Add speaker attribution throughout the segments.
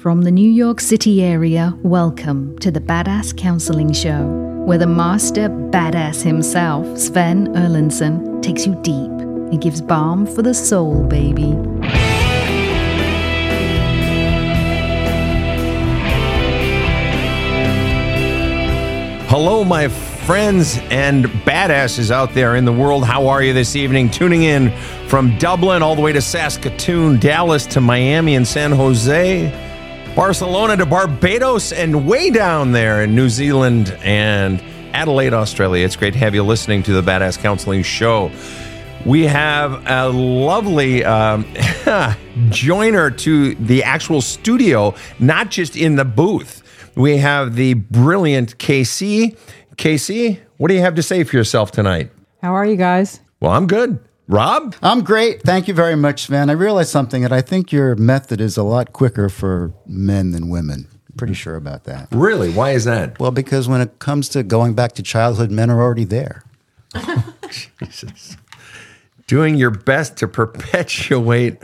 Speaker 1: From the New York City area, welcome to the Badass Counseling Show, where the master badass himself, Sven Erlandson, takes you deep and gives balm for the soul, baby.
Speaker 2: Hello, my friends and badasses out there in the world. How are you this evening? Tuning in from Dublin all the way to Saskatoon, Dallas to Miami and San Jose, Barcelona to Barbados, and way down there in New Zealand and Adelaide, Australia. It's great to have you listening to the Badass Counseling Show. We have a lovely um, joiner to the actual studio, not just in the booth. We have the brilliant KC. KC, what do you have to say for yourself tonight?
Speaker 3: How are you guys?
Speaker 2: Well, I'm good. Rob?
Speaker 4: I'm great. Thank you very much, Sven. I realized something that I think your method is a lot quicker for men than women. Pretty sure about that.
Speaker 2: Really? Why is that?
Speaker 4: Well, because when it comes to going back to childhood, men are already there.
Speaker 2: Jesus. Doing your best to perpetuate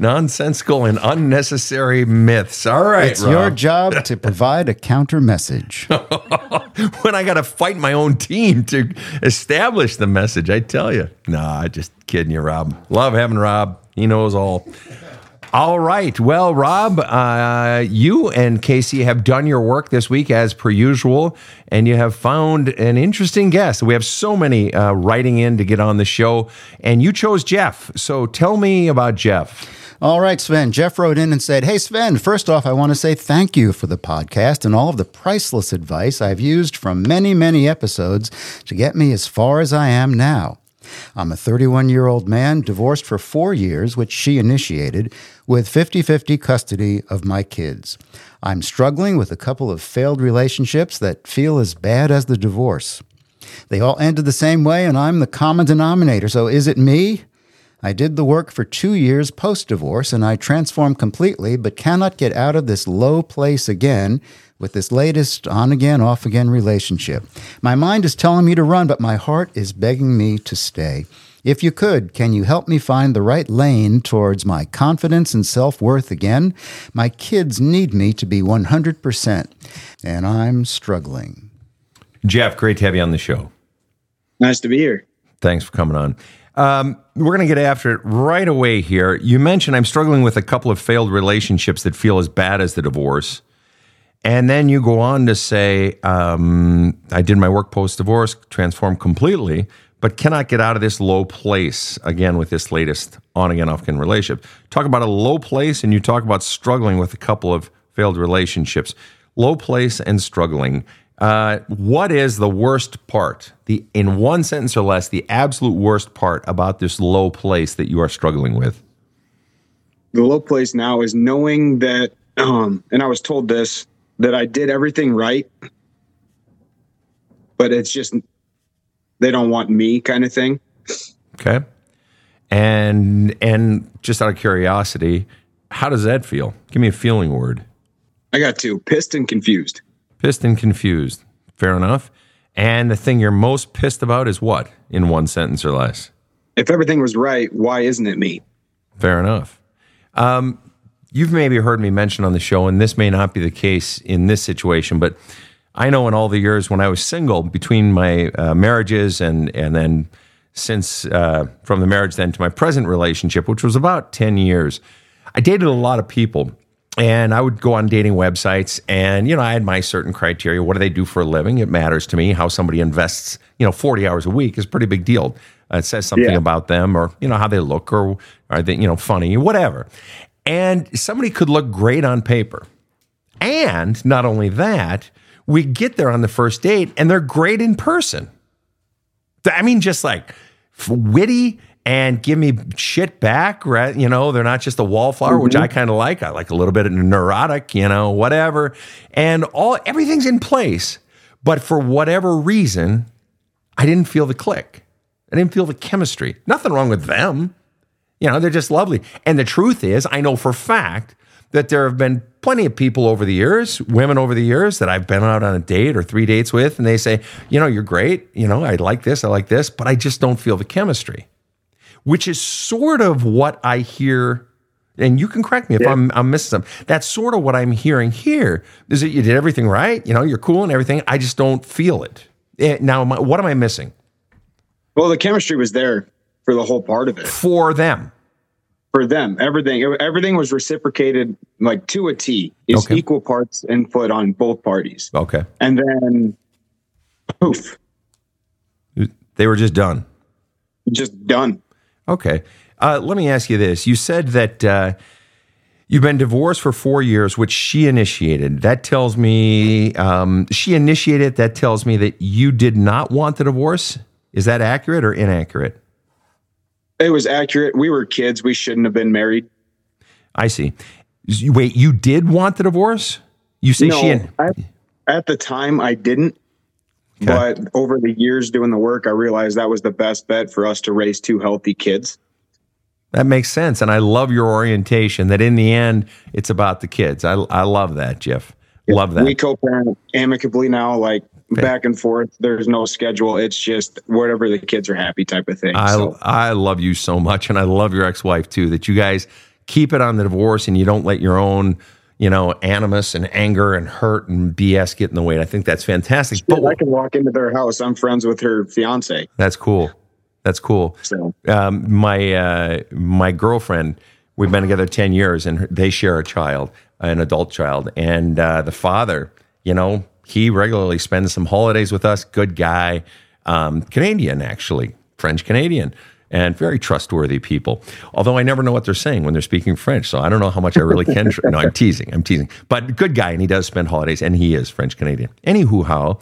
Speaker 2: nonsensical and unnecessary myths. All right,
Speaker 4: It's
Speaker 2: Rob.
Speaker 4: your job to provide a counter message.
Speaker 2: when I got to fight my own team to establish the message, I tell you. Nah, I just kidding you, Rob. Love having Rob. He knows all. All right. Well, Rob, uh, you and Casey have done your work this week as per usual, and you have found an interesting guest. We have so many uh, writing in to get on the show, and you chose Jeff. So tell me about Jeff.
Speaker 4: All right, Sven. Jeff wrote in and said, Hey, Sven, first off, I want to say thank you for the podcast and all of the priceless advice I've used from many, many episodes to get me as far as I am now. I'm a 31 year old man, divorced for four years, which she initiated, with 50 50 custody of my kids. I'm struggling with a couple of failed relationships that feel as bad as the divorce. They all ended the same way, and I'm the common denominator. So is it me? I did the work for two years post divorce and I transformed completely, but cannot get out of this low place again with this latest on again, off again relationship. My mind is telling me to run, but my heart is begging me to stay. If you could, can you help me find the right lane towards my confidence and self worth again? My kids need me to be 100%, and I'm struggling.
Speaker 2: Jeff, great to have you on the show.
Speaker 5: Nice to be here.
Speaker 2: Thanks for coming on. Um, we're going to get after it right away here. You mentioned I'm struggling with a couple of failed relationships that feel as bad as the divorce. And then you go on to say, um, I did my work post divorce, transformed completely, but cannot get out of this low place again with this latest on again, off again relationship. Talk about a low place, and you talk about struggling with a couple of failed relationships. Low place and struggling. Uh, what is the worst part? The in one sentence or less, the absolute worst part about this low place that you are struggling with.
Speaker 5: The low place now is knowing that, um, and I was told this, that I did everything right, but it's just they don't want me kind of thing.
Speaker 2: Okay. And and just out of curiosity, how does that feel? Give me a feeling word.
Speaker 5: I got two pissed and confused.
Speaker 2: Pissed and confused. Fair enough. And the thing you're most pissed about is what? In one sentence or less.
Speaker 5: If everything was right, why isn't it me?
Speaker 2: Fair enough. Um, you've maybe heard me mention on the show, and this may not be the case in this situation, but I know in all the years when I was single, between my uh, marriages and and then since uh, from the marriage then to my present relationship, which was about ten years, I dated a lot of people, and I would go on dating websites, and you know I had my certain criteria. What do they do for a living? It matters to me. How somebody invests, you know, forty hours a week is a pretty big deal. Uh, it says something
Speaker 5: Yeah.
Speaker 2: about them, or you know how they look, or are they you know funny, whatever. And somebody could look great on paper. And not only that, we get there on the first date and they're great in person. I mean, just like witty and give me shit back. Right? You know, they're not just a wallflower, which mm-hmm. I kind of like. I like a little bit of neurotic, you know, whatever. And all everything's in place. But for whatever reason, I didn't feel the click. I didn't feel the chemistry. Nothing wrong with them. You know, they're just lovely. And the truth is, I know for a fact that there have been plenty of people over the years, women over the years that I've been out on a date or three dates with, and they say, you know, you're great. You know, I like this, I like this, but I just don't feel the chemistry, which is sort of what I hear and you can correct me if
Speaker 5: Yeah.
Speaker 2: I'm I'm missing something. That's sort of what I'm hearing here. Is that you did everything right? You know, you're cool and everything. I just don't feel it. Eh, Now, what am I missing
Speaker 5: Well, the chemistry was there for the whole part of it.
Speaker 2: for them?
Speaker 5: For them, everything everything was reciprocated like to a T. It's
Speaker 2: Okay.
Speaker 5: equal parts input on both parties.
Speaker 2: Okay,
Speaker 5: And then poof,
Speaker 2: they were just done.
Speaker 5: just done.
Speaker 2: Okay. Uh, let me ask you this. You said that uh, you've been divorced for four years, which she initiated. That tells me um, she initiated. That tells me that you did not want the divorce. Is that accurate or inaccurate?
Speaker 5: It was accurate. We were kids. We shouldn't have been married.
Speaker 2: I see. Wait, you did want the divorce? You say
Speaker 5: No,
Speaker 2: she. In-
Speaker 5: at, at the time I didn't. But over the years doing the work, I realized that was the best bet for us to raise two healthy kids.
Speaker 2: that makes sense, and I love your orientation. That in the end, it's about the kids. I I love that, Jeff. Love that.
Speaker 5: We co-parent amicably now, like back and forth. There's no schedule. It's just whatever the kids are happy type of thing.
Speaker 2: I
Speaker 5: so
Speaker 2: I love you so much, and I love your ex-wife too. That you guys keep it on the divorce, and you don't let your own, you know, animus and anger and hurt and BS get in the way. And I think that's fantastic. But I
Speaker 5: can walk into their house. I'm friends with her fiance.
Speaker 2: that's cool. That's cool.
Speaker 5: So
Speaker 2: Um, my uh, my girlfriend, we've been together ten years, and they share a child, an adult child, and uh, the father, you know, he regularly spends some holidays with us. Good guy, um, Canadian actually, French Canadian, and very trustworthy people. Although I never know what they're saying when they're speaking French, so I don't know how much I really can. Tr- no, I'm teasing. I'm teasing. But good guy, and he does spend holidays, and he is French Canadian. Anywho, how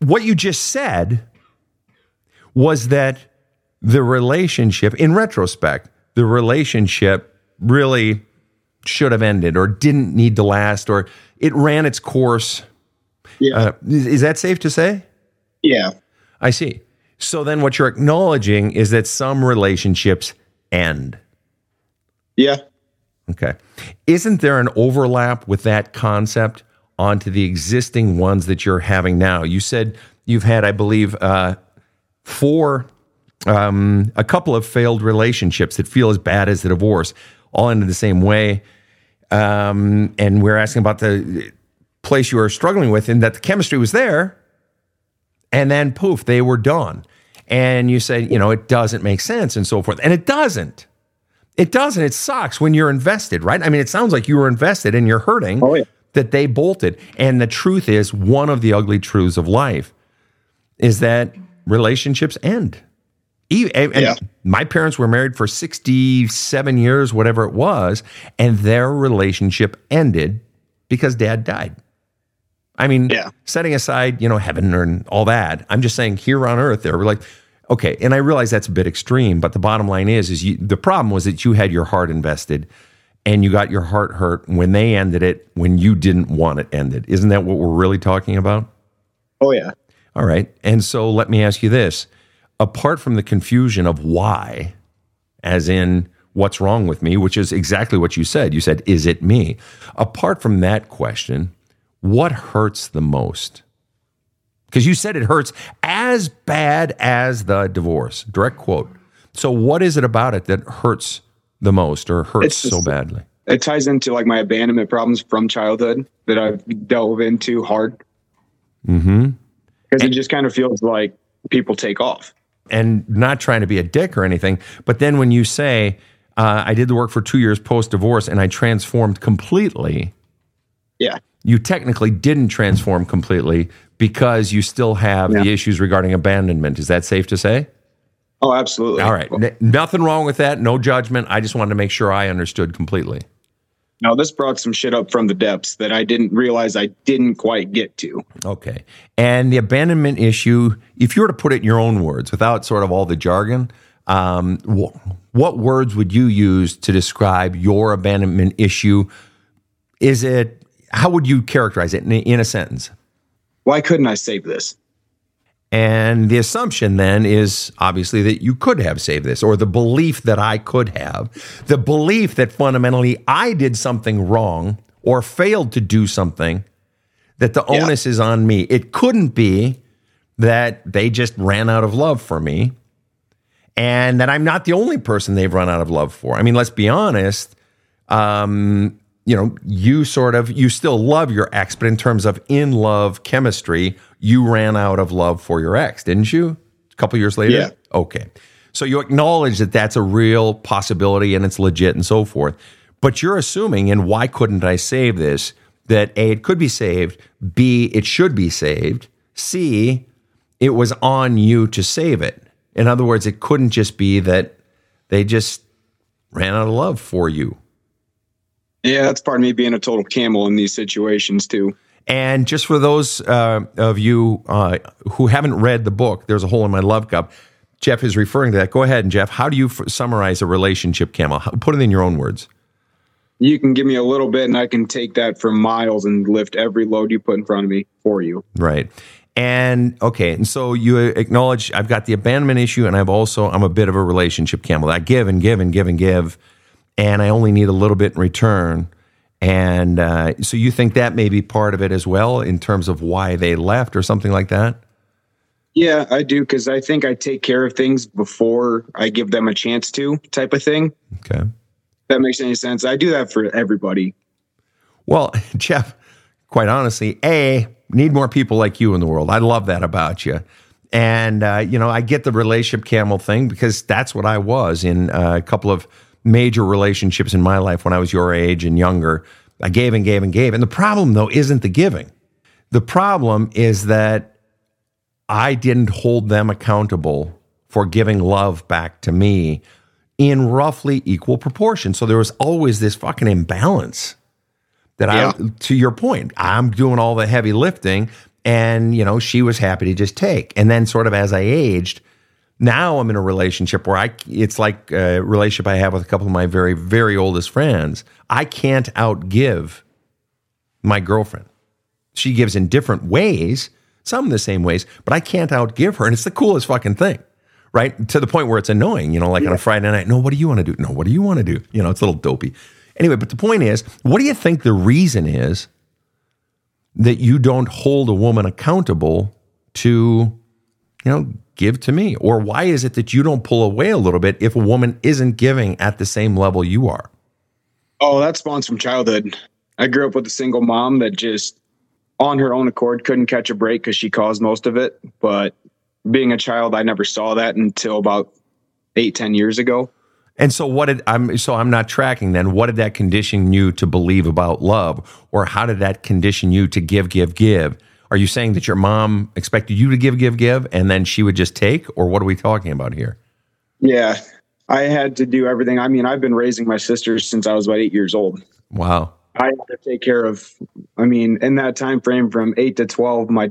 Speaker 2: what you just said was that the relationship, in retrospect, the relationship really should have ended or didn't need to last or it ran its course.
Speaker 5: yeah,
Speaker 2: Uh, is, is that safe to say?
Speaker 5: yeah,
Speaker 2: I see. So then what you're acknowledging is that some relationships end.
Speaker 5: yeah.
Speaker 2: Okay. Isn't there an overlap with that concept onto the existing ones that you're having now? You said you've had, I believe, uh, four, um, a couple of failed relationships that feel as bad as the divorce, all ended the same way. Um, and we're asking about the place you were struggling with, and that the chemistry was there, and then poof, they were done. And you said, you know, it doesn't make sense and so forth. And it doesn't. It doesn't. It sucks when you're invested, right? I mean, it sounds like you were invested and you're hurting
Speaker 5: Oh, yeah.
Speaker 2: that they bolted. And the truth is, one of the ugly truths of life is that relationships end. And- and
Speaker 5: Yeah.
Speaker 2: My parents were married for 67 years, whatever it was, and their relationship ended because dad died. I mean,
Speaker 5: Yeah.
Speaker 2: setting aside, you know, heaven and all that, I'm just saying here on earth, they were like, okay. And I realize that's a bit extreme, but the bottom line is, is you, the problem was that you had your heart invested and you got your heart hurt when they ended it, when you didn't want it ended. Isn't that what we're really talking about?
Speaker 5: Oh yeah.
Speaker 2: All right. And so let me ask you this apart from the confusion of why, as in what's wrong with me, which is exactly what you said. You said, is it me? Apart from that question, what hurts the most? Because you said it hurts as bad as the divorce. Direct quote. So, what is it about it that hurts the most or hurts
Speaker 5: It's
Speaker 2: so badly?
Speaker 5: It ties into like my abandonment problems from childhood that I've dove into hard.
Speaker 2: Mm-hmm.
Speaker 5: Because it just kind of feels like people take off.
Speaker 2: and not trying to be a dick or anything. But then when you say, uh, I did the work for two years post divorce and I transformed completely,
Speaker 5: Yeah.
Speaker 2: You technically didn't transform completely because you still have the issues regarding abandonment. Is that safe to say?
Speaker 5: Oh, absolutely.
Speaker 2: All right. N- nothing wrong with that. No judgment. I just wanted to make sure I understood completely.
Speaker 5: Now this brought some shit up from the depths that I didn't realize I didn't quite get to.
Speaker 2: Okay. And the abandonment issue, if you were to put it in your own words without sort of all the jargon, um, wh- what words would you use to describe your abandonment issue? Is it, how would you characterize it in, in a sentence?
Speaker 5: Why couldn't I save this?
Speaker 2: And the assumption then is obviously that you could have saved this, or the belief that I could have, the belief that fundamentally I did something wrong or failed to do something, that the
Speaker 5: Yeah.
Speaker 2: onus is on me. It couldn't be that they just ran out of love for me. and that I'm not the only person they've run out of love for. I mean, let's be honest. Um, you know, you sort of you still love your ex, but in terms of in love chemistry, you ran out of love for your ex, didn't you? A couple years later.
Speaker 5: Yeah.
Speaker 2: Okay. So you acknowledge that that's a real possibility and it's legit and so forth. But you're assuming, and why couldn't I save this? That A, it could be saved. B, it should be saved. C, it was on you to save it. In other words, it couldn't just be that they just ran out of love for you.
Speaker 5: Yeah, that's part of me being a total camel in these situations too.
Speaker 2: And just for those uh, of you uh, who haven't read the book, There's a Hole in My Love Cup, Jeff is referring to that. Go ahead, and Jeff, how do you f- summarize a relationship camel? How, put it in your own words.
Speaker 5: You can give me a little bit and I can take that for miles and lift every load you put in front of me for you.
Speaker 2: Right. And okay, and so you acknowledge I've got the abandonment issue, and I've also I'm a bit of a relationship camel. I give and give and give and give, and I only need a little bit in return. And uh, so you think that may be part of it as well in terms of why they left or something like that?
Speaker 5: Yeah, I do because I think I take care of things before I give them a chance to, type of thing.
Speaker 2: Okay.
Speaker 5: That makes any sense. I do that for everybody.
Speaker 2: Well, Jeff, quite honestly, A, need more people like you in the world. I love that about you. And, uh, you know, I get the relationship camel thing because that's what I was in uh, a couple of major relationships in my life when I was your age and younger. I gave and gave and gave. And the problem, though, isn't the giving. The problem is that I didn't hold them accountable for giving love back to me in roughly equal proportion. So there was always this fucking imbalance that
Speaker 5: Yeah.
Speaker 2: I, to your point, I'm doing all the heavy lifting and, you know, she was happy to just take. And then sort of as I aged, now I'm in a relationship where I, it's like a relationship I have with a couple of my very, very oldest friends. I can't outgive my girlfriend. She gives in different ways, some the same ways, but I can't outgive her. And it's the coolest fucking thing, right? To the point where it's annoying, you know, like on a Friday night, no, what do you want to do? No, what do you want to do? You know, it's a little dopey. Anyway, but the point is, what do you think the reason is that you don't hold a woman accountable to, you know, give to me? Or why is it that you don't pull away a little bit if a woman isn't giving at the same level you are?
Speaker 5: Oh, that spawns from childhood. I grew up with a single mom that just, on her own accord, couldn't catch a break because she caused most of it. But being a child, I never saw that until about eight, ten years ago.
Speaker 2: And so what did I'm so I'm not tracking then what did that condition you to believe about love or how did that condition you to give give give? Are you saying that your mom expected you to give give give and then she would just take or what are we talking about here?
Speaker 5: Yeah, I had to do everything. I mean, I've been raising my sisters since I was about eight years old.
Speaker 2: Wow.
Speaker 5: I had to take care of. I mean, in that time frame from eight to twelve, my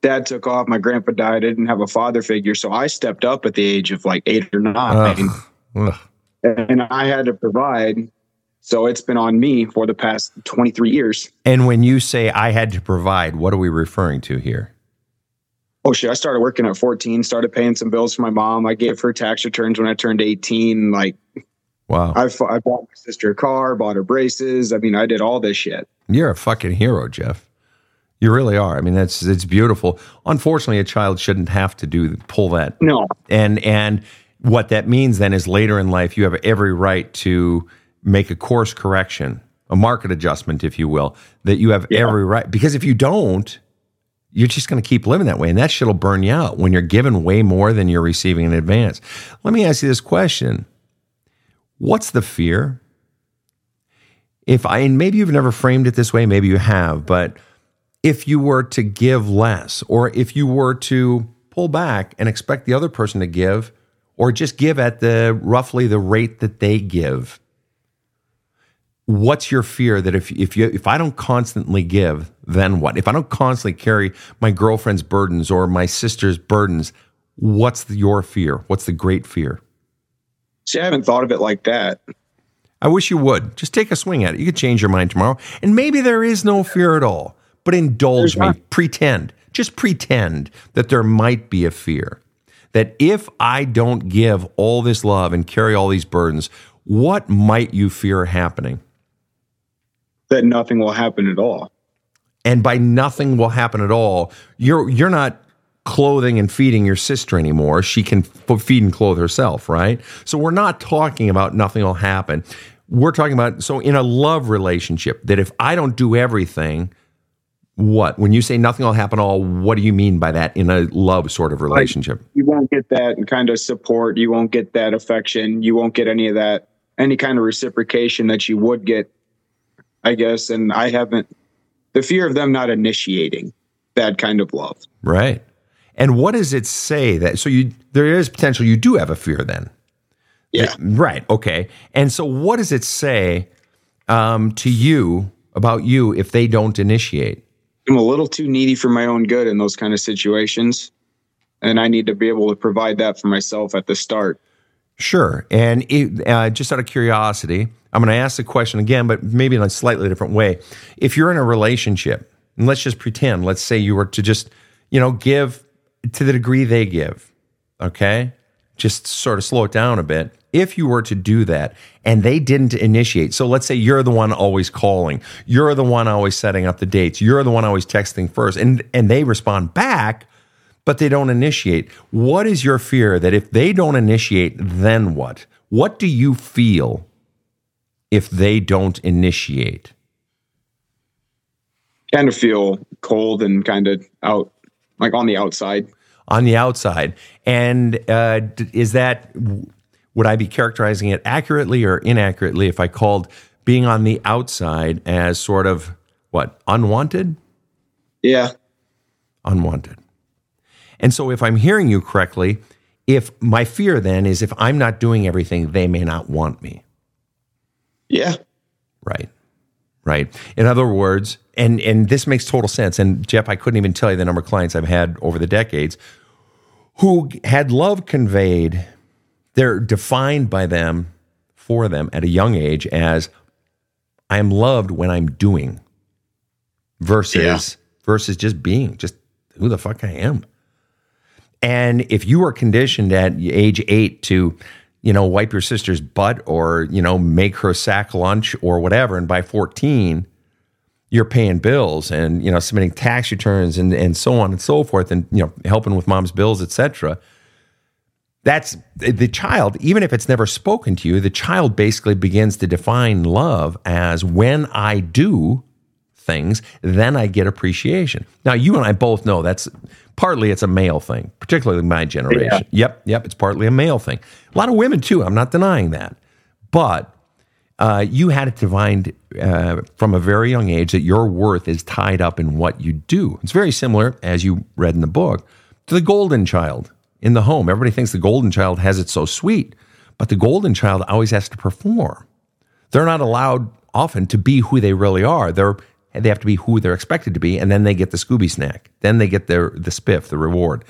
Speaker 5: dad took off. My grandpa died. I didn't have a father figure, so I stepped up at the age of like eight or nine,
Speaker 2: Ugh.
Speaker 5: and I had to provide. So it's been on me for the past twenty three years.
Speaker 2: And when you say I had to provide, what are we referring to here?
Speaker 5: Oh shit! I started working at fourteen. Started paying some bills for my mom. I gave her tax returns when I turned eighteen. Like
Speaker 2: Wow.
Speaker 5: I, I bought my sister a car, bought her braces. I mean, I did all this shit.
Speaker 2: You're a fucking hero, Jeff. You really are. I mean, that's it's beautiful. Unfortunately, a child shouldn't have to do pull that
Speaker 5: No,
Speaker 2: and and what that means then is later in life you have every right to make a course correction a market adjustment if you will that you have
Speaker 5: Yeah.
Speaker 2: every right. Because if you don't you're just going to keep living that way and that shit will burn you out when you're given way more than you're receiving in advance. Let me ask you this question. What's the fear? If i and maybe you've never framed it this way maybe you have but if you were to give less or if you were to pull back and expect the other person to give or just give at the roughly the rate that they give what's your fear that if if you if I don't constantly give then what if I don't constantly carry my girlfriend's burdens or my sister's burdens what's the, your fear what's the great fear
Speaker 5: see, I haven't thought of it like that.
Speaker 2: I wish you would. Just take a swing at it. You could change your mind tomorrow. And maybe there is no fear at all. But indulge
Speaker 5: There's
Speaker 2: me.
Speaker 5: not.
Speaker 2: Pretend. Just pretend that there might be a fear. That if I don't give all this love and carry all these burdens, what might you fear happening?
Speaker 5: That nothing will happen at all.
Speaker 2: And by nothing will happen at all, you're you're not clothing and feeding your sister anymore. She can f- feed and clothe herself, right? So we're not talking about nothing will happen. We're talking about so in a love relationship that if I don't do everything, what? When you say nothing will happen all, what do you mean by that in a love sort of relationship? Like,
Speaker 5: you won't get that kind of support. You won't get that affection. You won't get any of that, any kind of reciprocation that you would get, I guess. And I haven't, the fear of them not initiating that kind of love.
Speaker 2: Right. And what does it say that, so you, there is potential you do have a fear then?
Speaker 5: Yeah.
Speaker 2: Right. Okay. And so what does it say um, to you about you if they don't initiate?
Speaker 5: I'm a little too needy for my own good in those kind of situations. And I need to be able to provide that for myself at the start.
Speaker 2: Sure. And it, uh, just out of curiosity, I'm going to ask the question again, but maybe in a slightly different way. If you're in a relationship, and let's just pretend, let's say you were to just, you know, give to the degree they give, okay? Just sort of slow it down a bit if you were to do that and they didn't initiate, so let's say you're the one always calling, you're the one always setting up the dates, you're the one always texting first, and, and they respond back, but they don't initiate. What is your fear that if they don't initiate, then what? What do you feel if they don't initiate?
Speaker 5: Kind of feel cold and kind of out, like on the outside.
Speaker 2: On the outside. And uh, is that would I be characterizing it accurately or inaccurately if I called being on the outside as sort of what unwanted?
Speaker 5: Yeah,
Speaker 2: unwanted. And so, if I'm hearing you correctly, if my fear then is if I'm not doing everything, they may not want me.
Speaker 5: Yeah.
Speaker 2: Right. Right. In other words, and and this makes total sense. And Jeff, I couldn't even tell you the number of clients I've had over the decades who had love conveyed they're defined by them for them at a young age as I'm loved when I'm doing versus yeah. versus just being just who the fuck I am. And if you are conditioned at age 8 to you know wipe your sister's butt or you know make her sack lunch or whatever. And by 14 you're paying bills and you know submitting tax returns and and so on and so forth and you know helping with mom's bills etc that's the child, even if it's never spoken to you, the child basically begins to define love as when I do things, then I get appreciation. Now, you and I both know that's partly it's a male thing, particularly my generation. Yeah. Yep, yep, it's partly a male thing. A lot of women too. I'm not denying that, but uh, you had it defined uh, from a very young age that your worth is tied up in what you do. It's very similar, as you read in the book, to the golden child in the home. Everybody thinks the golden child has it so sweet, but the golden child always has to perform. They're not allowed often to be who they really are. They're they have to be who they're expected to be, and then they get the Scooby snack. Then they get their the spiff, the reward.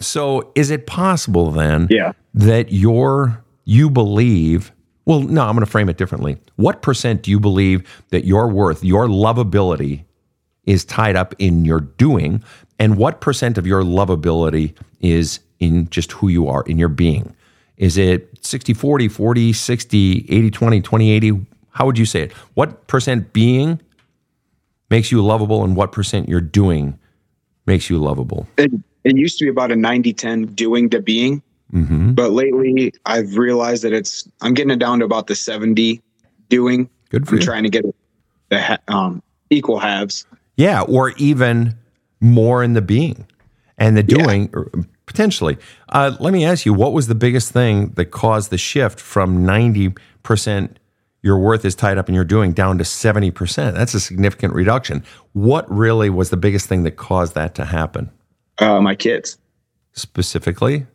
Speaker 2: So, is it possible then
Speaker 5: yeah.
Speaker 2: that your you believe? Well, no, I'm going to frame it differently. What percent do you believe that your worth, your lovability, is tied up in your doing, and what percent of your lovability is in just who you are, in your being? Is it 60 40, 40, 60, 80 20, 20 80? How would you say it? What percent being makes you lovable and what percent you're doing makes you lovable?
Speaker 5: It, it used to be about a 90 10 doing to being. Mm-hmm. But lately, I've realized that it's, I'm getting it down to about the 70 doing.
Speaker 2: Good for
Speaker 5: I'm
Speaker 2: you.
Speaker 5: trying to get the um, equal halves.
Speaker 2: Yeah. Or even more in the being and the doing. Yeah Potentially. Uh, let me ask you, what was the biggest thing that caused the shift from 90% your worth is tied up in your doing down to 70%? That's a significant reduction. What really was the biggest thing that caused that to happen?
Speaker 5: Uh, my kids.
Speaker 2: Specifically?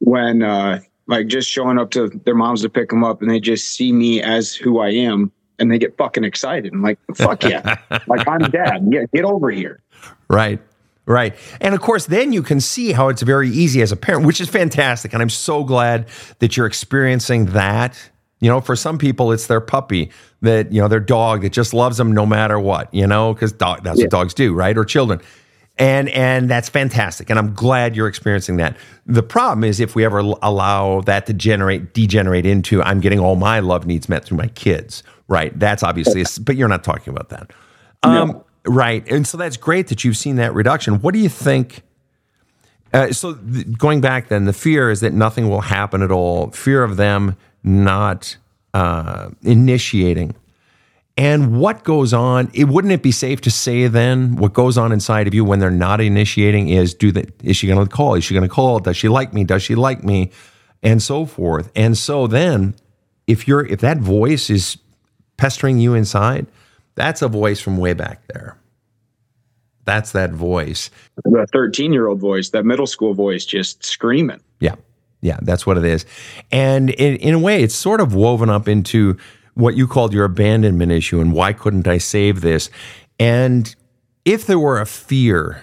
Speaker 5: When, uh, like, just showing up to their moms to pick them up and they just see me as who I am and they get fucking excited. I'm like, fuck yeah. like, I'm dad. Yeah, get over here.
Speaker 2: Right. Right. And of course, then you can see how it's very easy as a parent, which is fantastic. And I'm so glad that you're experiencing that. You know, for some people, it's their puppy that, you know, their dog that just loves them no matter what, you know, because dog, that's yeah. what dogs do, right? Or children. And, and that's fantastic. And I'm glad you're experiencing that. The problem is if we ever allow that to generate, degenerate into, I'm getting all my love needs met through my kids, right? That's obviously, but you're not talking about that. Um, no. Right. And so that's great that you've seen that reduction. What do you think? Uh, so th- going back then, the fear is that nothing will happen at all. Fear of them not uh, initiating. And what goes on? It wouldn't it be safe to say then what goes on inside of you when they're not initiating is do the is she going to call? Is she going to call? Does she like me? Does she like me? And so forth. And so then, if you're if that voice is pestering you inside, that's a voice from way back there. That's that voice.
Speaker 5: The 13 year old voice, that middle school voice, just screaming.
Speaker 2: Yeah. Yeah, that's what it is. And in, in a way, it's sort of woven up into what you called your abandonment issue and why couldn't I save this? And if there were a fear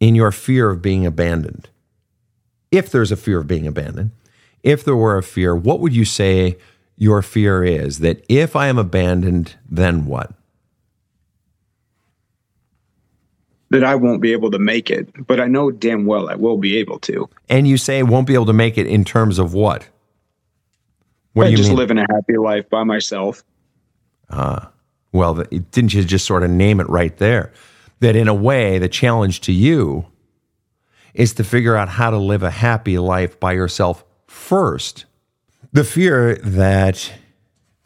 Speaker 2: in your fear of being abandoned, if there's a fear of being abandoned, if there were a fear, what would you say your fear is? That if I am abandoned, then what?
Speaker 5: That I won't be able to make it, but I know damn well I will be able to.
Speaker 2: And you say won't be able to make it in terms of what?
Speaker 5: What do you just mean? living a happy life by myself.
Speaker 2: Uh, well, didn't you just sort of name it right there? That in a way, the challenge to you is to figure out how to live a happy life by yourself first. The fear that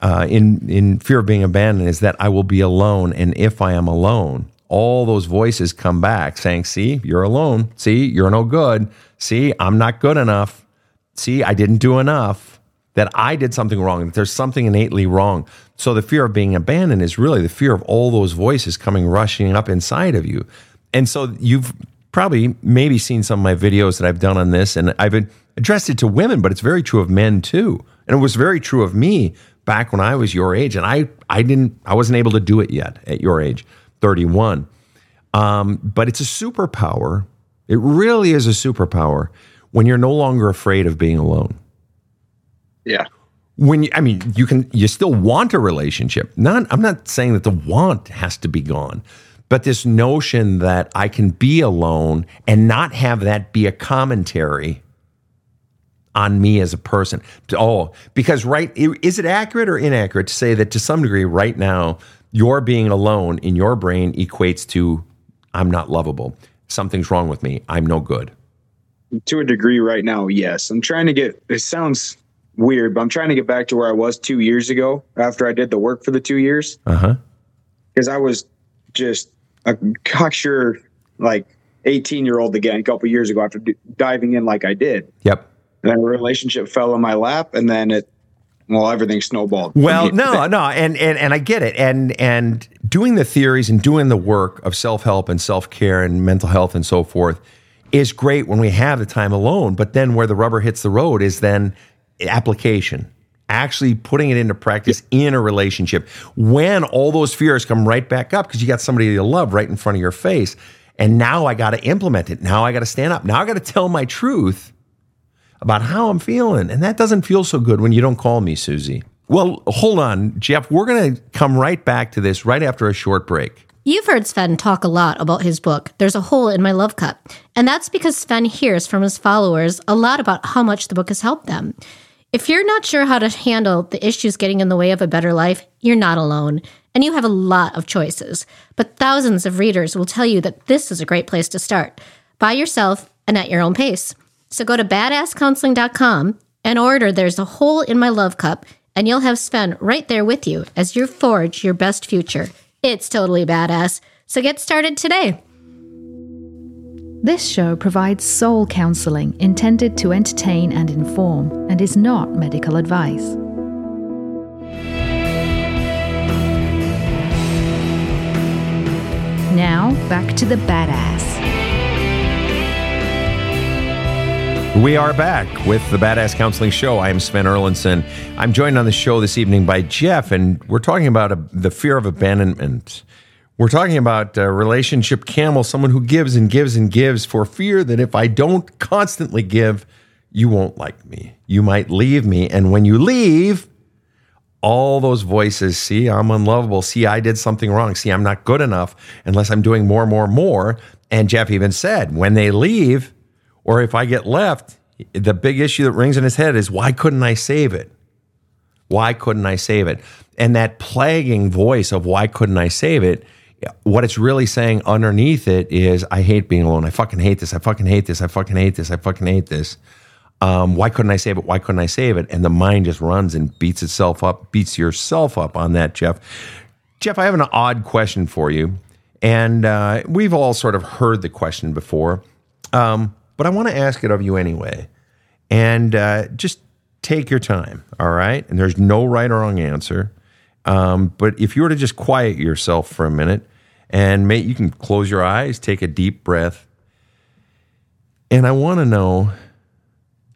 Speaker 2: uh, in in fear of being abandoned is that I will be alone, and if I am alone, all those voices come back saying, "See, you're alone. See, you're no good. See, I'm not good enough. See, I didn't do enough." that I did something wrong, that there's something innately wrong. So the fear of being abandoned is really the fear of all those voices coming rushing up inside of you. And so you've probably maybe seen some of my videos that I've done on this, and I've addressed it to women, but it's very true of men too. And it was very true of me back when I was your age, and I I didn't I wasn't able to do it yet at your age, 31. Um, but it's a superpower. It really is a superpower when you're no longer afraid of being alone.
Speaker 5: Yeah.
Speaker 2: When you, I mean, you can, you still want a relationship. Not, I'm not saying that the want has to be gone, but this notion that I can be alone and not have that be a commentary on me as a person. Oh, because right, is it accurate or inaccurate to say that to some degree right now, your being alone in your brain equates to I'm not lovable. Something's wrong with me. I'm no good.
Speaker 5: To a degree right now, yes. I'm trying to get it sounds weird, but I'm trying to get back to where I was two years ago after I did the work for the two years.
Speaker 2: Uh huh.
Speaker 5: Because I was just a cocksure, like 18 year old again a couple years ago after d- diving in like I did.
Speaker 2: Yep.
Speaker 5: And then a relationship fell in my lap, and then it, well, everything snowballed.
Speaker 2: Well, no, no, and and and I get it, and and doing the theories and doing the work of self help and self care and mental health and so forth is great when we have the time alone. But then where the rubber hits the road is then application, actually putting it into practice in a relationship when all those fears come right back up because you got somebody you love right in front of your face. And now I got to implement it. Now I got to stand up. Now I got to tell my truth about how I'm feeling. And that doesn't feel so good when you don't call me, Susie. Well, hold on, Jeff. We're going to come right back to this right after a short break.
Speaker 3: You've heard Sven talk a lot about his book, There's a Hole in My Love Cup. And that's because Sven hears from his followers a lot about how much the book has helped them. If you're not sure how to handle the issues getting in the way of a better life, you're not alone, and you have a lot of choices. But thousands of readers will tell you that this is a great place to start by yourself and at your own pace. So go to badasscounseling.com and order There's a Hole in My Love Cup, and you'll have Sven right there with you as you forge your best future. It's totally badass. So get started today.
Speaker 1: This show provides soul counseling intended to entertain and inform and is not medical advice. Now, back to the badass.
Speaker 2: We are back with the Badass Counseling Show. I am Sven Erlandson. I'm joined on the show this evening by Jeff, and we're talking about a, the fear of abandonment. We're talking about a relationship camel, someone who gives and gives and gives for fear that if I don't constantly give, you won't like me. You might leave me. And when you leave, all those voices see, I'm unlovable. See, I did something wrong. See, I'm not good enough unless I'm doing more, more, more. And Jeff even said, when they leave, or if I get left, the big issue that rings in his head is, why couldn't I save it? Why couldn't I save it? And that plaguing voice of, why couldn't I save it? what it's really saying underneath it is, I hate being alone. I fucking hate this. I fucking hate this. I fucking hate this. I fucking hate this. Um, why couldn't I save it? Why couldn't I save it? And the mind just runs and beats itself up, beats yourself up on that, Jeff. Jeff, I have an odd question for you. And uh, we've all sort of heard the question before, um, but I want to ask it of you anyway. And uh, just take your time, all right? And there's no right or wrong answer. Um, but if you were to just quiet yourself for a minute and make, you can close your eyes, take a deep breath. And I want to know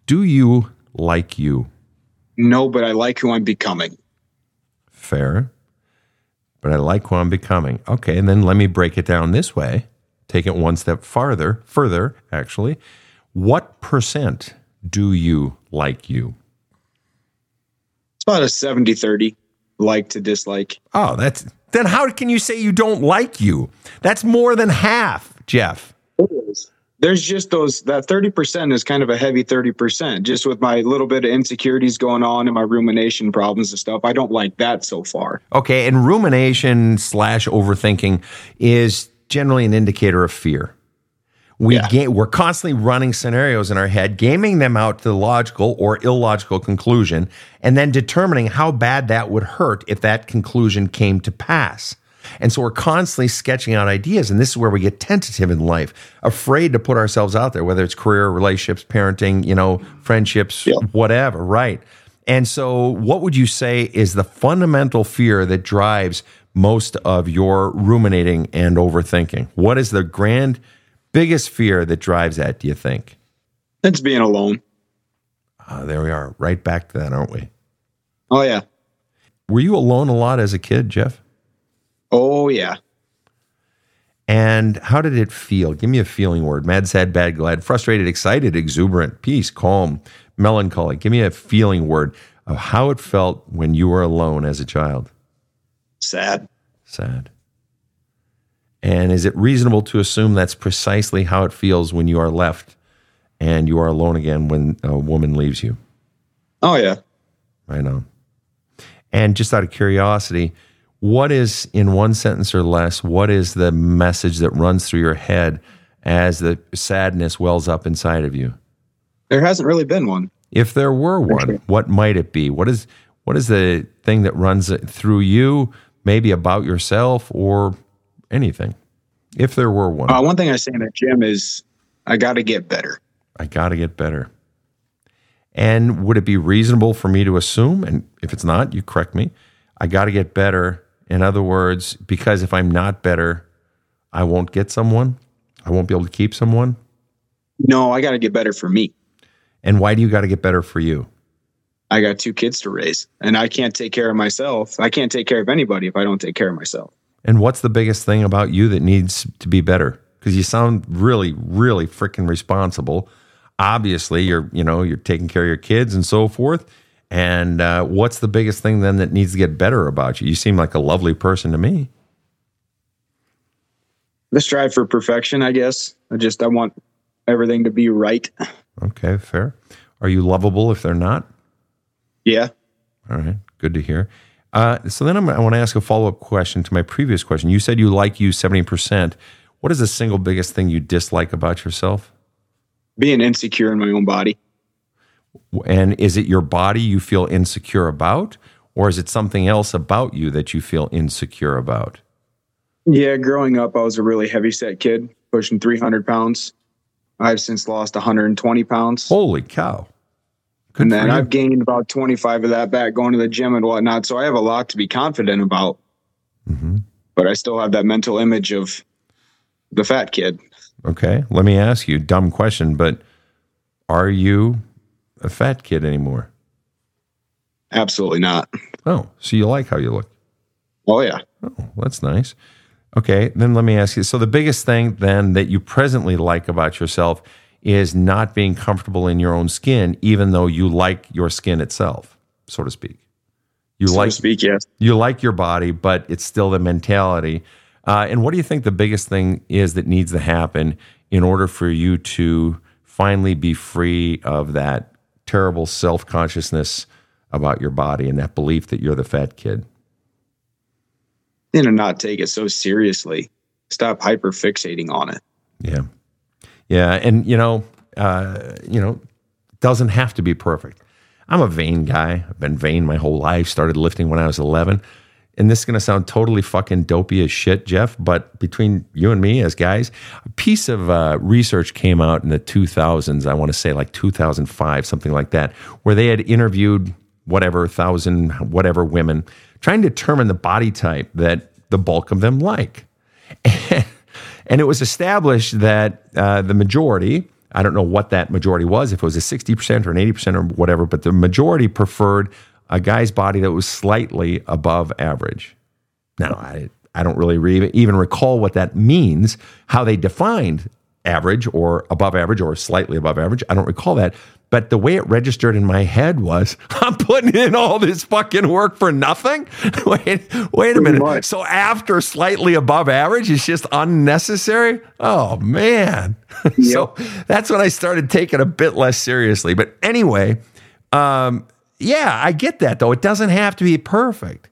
Speaker 2: do you like you?
Speaker 5: No, but I like who I'm becoming.
Speaker 2: Fair. But I like who I'm becoming. Okay, and then let me break it down this way. Take it one step farther, further, actually. What percent do you like you?
Speaker 5: It's about a 70 30 like to dislike.
Speaker 2: Oh, that's then how can you say you don't like you? That's more than half, Jeff.
Speaker 5: There's just those that 30% is kind of a heavy 30%. Just with my little bit of insecurities going on and my rumination problems and stuff. I don't like that so far.
Speaker 2: Okay, and rumination slash overthinking is generally an indicator of fear. We
Speaker 5: Yeah.
Speaker 2: ga- we're constantly running scenarios in our head, gaming them out to the logical or illogical conclusion, and then determining how bad that would hurt if that conclusion came to pass. And so we're constantly sketching out ideas, and this is where we get tentative in life, afraid to put ourselves out there, whether it's career, relationships, parenting, you know, friendships,
Speaker 5: Yeah.
Speaker 2: whatever, right? And so, what would you say is the fundamental fear that drives most of your ruminating and overthinking? What is the grand biggest fear that drives that, do you think?
Speaker 5: It's being alone.
Speaker 2: Ah, there we are, right back to that, aren't we?
Speaker 5: Oh, yeah.
Speaker 2: Were you alone a lot as a kid, Jeff?
Speaker 5: Oh, yeah.
Speaker 2: And how did it feel? Give me a feeling word. Mad, sad, bad, glad, frustrated, excited, exuberant, peace, calm, melancholy. Give me a feeling word of how it felt when you were alone as a child.
Speaker 5: Sad.
Speaker 2: Sad. And is it reasonable to assume that's precisely how it feels when you are left and you are alone again when a woman leaves you?
Speaker 5: Oh, yeah.
Speaker 2: I know. And just out of curiosity, what is, in one sentence or less, what is the message that runs through your head as the sadness wells up inside of you?
Speaker 5: There hasn't really been one.
Speaker 2: If there were one, what might it be? What is what is the thing that runs through you, maybe about yourself or anything? If there were one,
Speaker 5: Uh, one thing I say in the gym is I got to get better.
Speaker 2: I got to get better. And would it be reasonable for me to assume, and if it's not, you correct me, I got to get better. In other words, because if I'm not better, I won't get someone, I won't be able to keep someone.
Speaker 5: No, I got to get better for me.
Speaker 2: And why do you got to get better for you?
Speaker 5: I got two kids to raise, and I can't take care of myself. I can't take care of anybody if I don't take care of myself.
Speaker 2: And what's the biggest thing about you that needs to be better? Because you sound really, really freaking responsible. Obviously, you're you know you're taking care of your kids and so forth. And uh, what's the biggest thing then that needs to get better about you? You seem like a lovely person to me.
Speaker 5: The strive for perfection, I guess. I just I want everything to be right.
Speaker 2: Okay, fair. Are you lovable if they're not?
Speaker 5: Yeah.
Speaker 2: All right, good to hear. Uh, so then I'm, I want to ask a follow up question to my previous question. You said you like you 70%. What is the single biggest thing you dislike about yourself?
Speaker 5: Being insecure in my own body.
Speaker 2: And is it your body you feel insecure about, or is it something else about you that you feel insecure about?
Speaker 5: Yeah, growing up, I was a really heavy set kid, pushing 300 pounds. I've since lost 120 pounds.
Speaker 2: Holy cow. Good
Speaker 5: and then. I've gained about 25 of that back going to the gym and whatnot. So I have a lot to be confident about.
Speaker 2: Mm-hmm.
Speaker 5: But I still have that mental image of the fat kid.
Speaker 2: Okay, let me ask you, dumb question, but are you a fat kid anymore?
Speaker 5: Absolutely not.
Speaker 2: Oh, so you like how you look.
Speaker 5: Oh, yeah.
Speaker 2: Oh, that's nice. Okay, then let me ask you. So the biggest thing then that you presently like about yourself is not being comfortable in your own skin, even though you like your skin itself, so to speak. You
Speaker 5: So
Speaker 2: like
Speaker 5: to speak, yes.
Speaker 2: you like your body, but it's still the mentality. Uh, and what do you think the biggest thing is that needs to happen in order for you to finally be free of that terrible self consciousness about your body and that belief that you're the fat kid?
Speaker 5: you know, not take it so seriously. Stop hyper fixating on it.
Speaker 2: Yeah. Yeah. And, you know, uh, you know, doesn't have to be perfect. I'm a vain guy. I've been vain my whole life. Started lifting when I was 11. And this is going to sound totally fucking dopey as shit, Jeff, but between you and me as guys, a piece of uh, research came out in the 2000s, I want to say like 2005, something like that, where they had interviewed whatever, thousand, whatever women, trying to determine the body type that the bulk of them like. And, it was established that uh, the majority, I don't know what that majority was, if it was a 60% or an 80% or whatever, but the majority preferred a guy's body that was slightly above average. Now, I, I don't really re- even recall what that means, how they defined average or above average or slightly above average. I don't recall that. But the way it registered in my head was, I'm putting in all this fucking work for nothing. wait, wait a minute. So after slightly above average, it's just unnecessary. Oh man. Yep. so that's when I started taking a bit less seriously. But anyway, um, yeah, I get that though. It doesn't have to be perfect.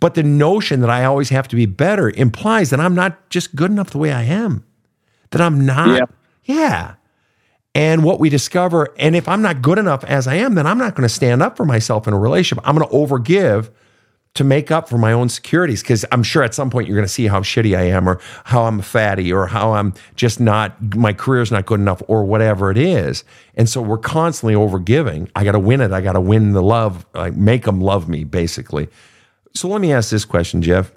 Speaker 2: But the notion that I always have to be better implies that I'm not just good enough the way I am. That I'm not. Yeah. yeah and what we discover. And if I'm not good enough as I am, then I'm not going to stand up for myself in a relationship. I'm going to overgive to make up for my own securities because I'm sure at some point you're going to see how shitty I am or how I'm fatty or how I'm just not, my career's not good enough or whatever it is. And so we're constantly overgiving. I got to win it. I got to win the love, like make them love me, basically. So let me ask this question, Jeff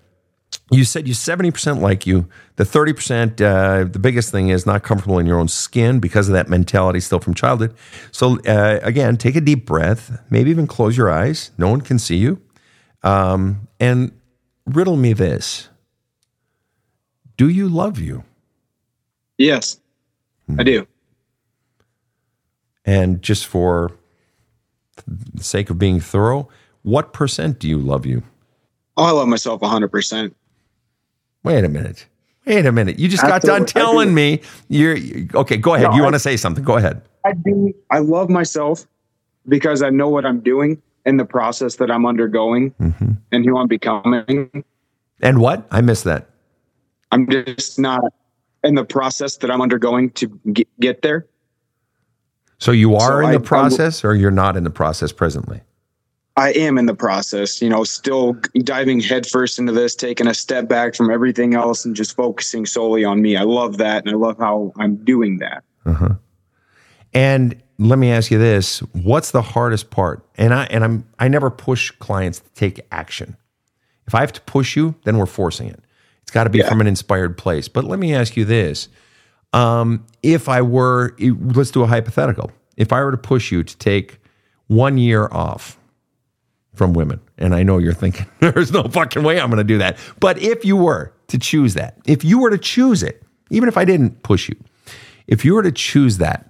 Speaker 2: you said you 70% like you. The 30%, uh, the biggest thing is not comfortable in your own skin because of that mentality still from childhood. So, uh, again, take a deep breath, maybe even close your eyes. No one can see you. Um, and riddle me this Do you love you?
Speaker 5: Yes, hmm. I do.
Speaker 2: And just for the sake of being thorough, what percent do you love you?
Speaker 5: Oh, I love myself 100%.
Speaker 2: Wait a minute. Wait a minute. You just Absolutely. got done telling me you're okay. Go ahead. No, you want to say something? Go ahead.
Speaker 5: I do. I love myself because I know what I'm doing in the process that I'm undergoing mm-hmm. and who I'm becoming.
Speaker 2: And what? I missed that.
Speaker 5: I'm just not in the process that I'm undergoing to get, get there.
Speaker 2: So you are so in I, the process, I, or you're not in the process presently?
Speaker 5: I am in the process, you know, still diving headfirst into this, taking a step back from everything else and just focusing solely on me. I love that. And I love how I'm doing that. Uh-huh.
Speaker 2: And let me ask you this what's the hardest part? And I, and I'm, I never push clients to take action. If I have to push you, then we're forcing it. It's got to be yeah. from an inspired place. But let me ask you this. Um, if I were, let's do a hypothetical. If I were to push you to take one year off, from women. And I know you're thinking, there's no fucking way I'm going to do that. But if you were to choose that, if you were to choose it, even if I didn't push you, if you were to choose that,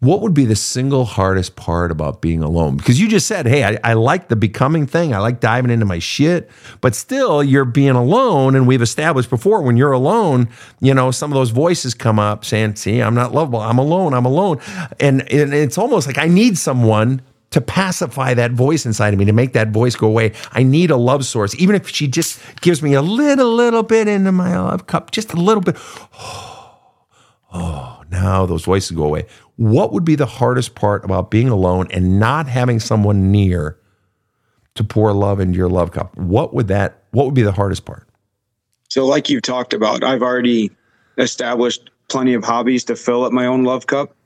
Speaker 2: what would be the single hardest part about being alone? Because you just said, hey, I, I, like the becoming thing. I like diving into my shit, but still you're being alone. And we've established before when you're alone, you know, some of those voices come up saying, see, I'm not lovable. I'm alone. I'm alone. And, and it's almost like I need someone to pacify that voice inside of me, to make that voice go away. I need a love source, even if she just gives me a little, little bit into my love cup, just a little bit. Oh, oh, now those voices go away. What would be the hardest part about being alone and not having someone near to pour love into your love cup? What would that? What would be the hardest part?
Speaker 5: So, like you've talked about, I've already established plenty of hobbies to fill up my own love cup.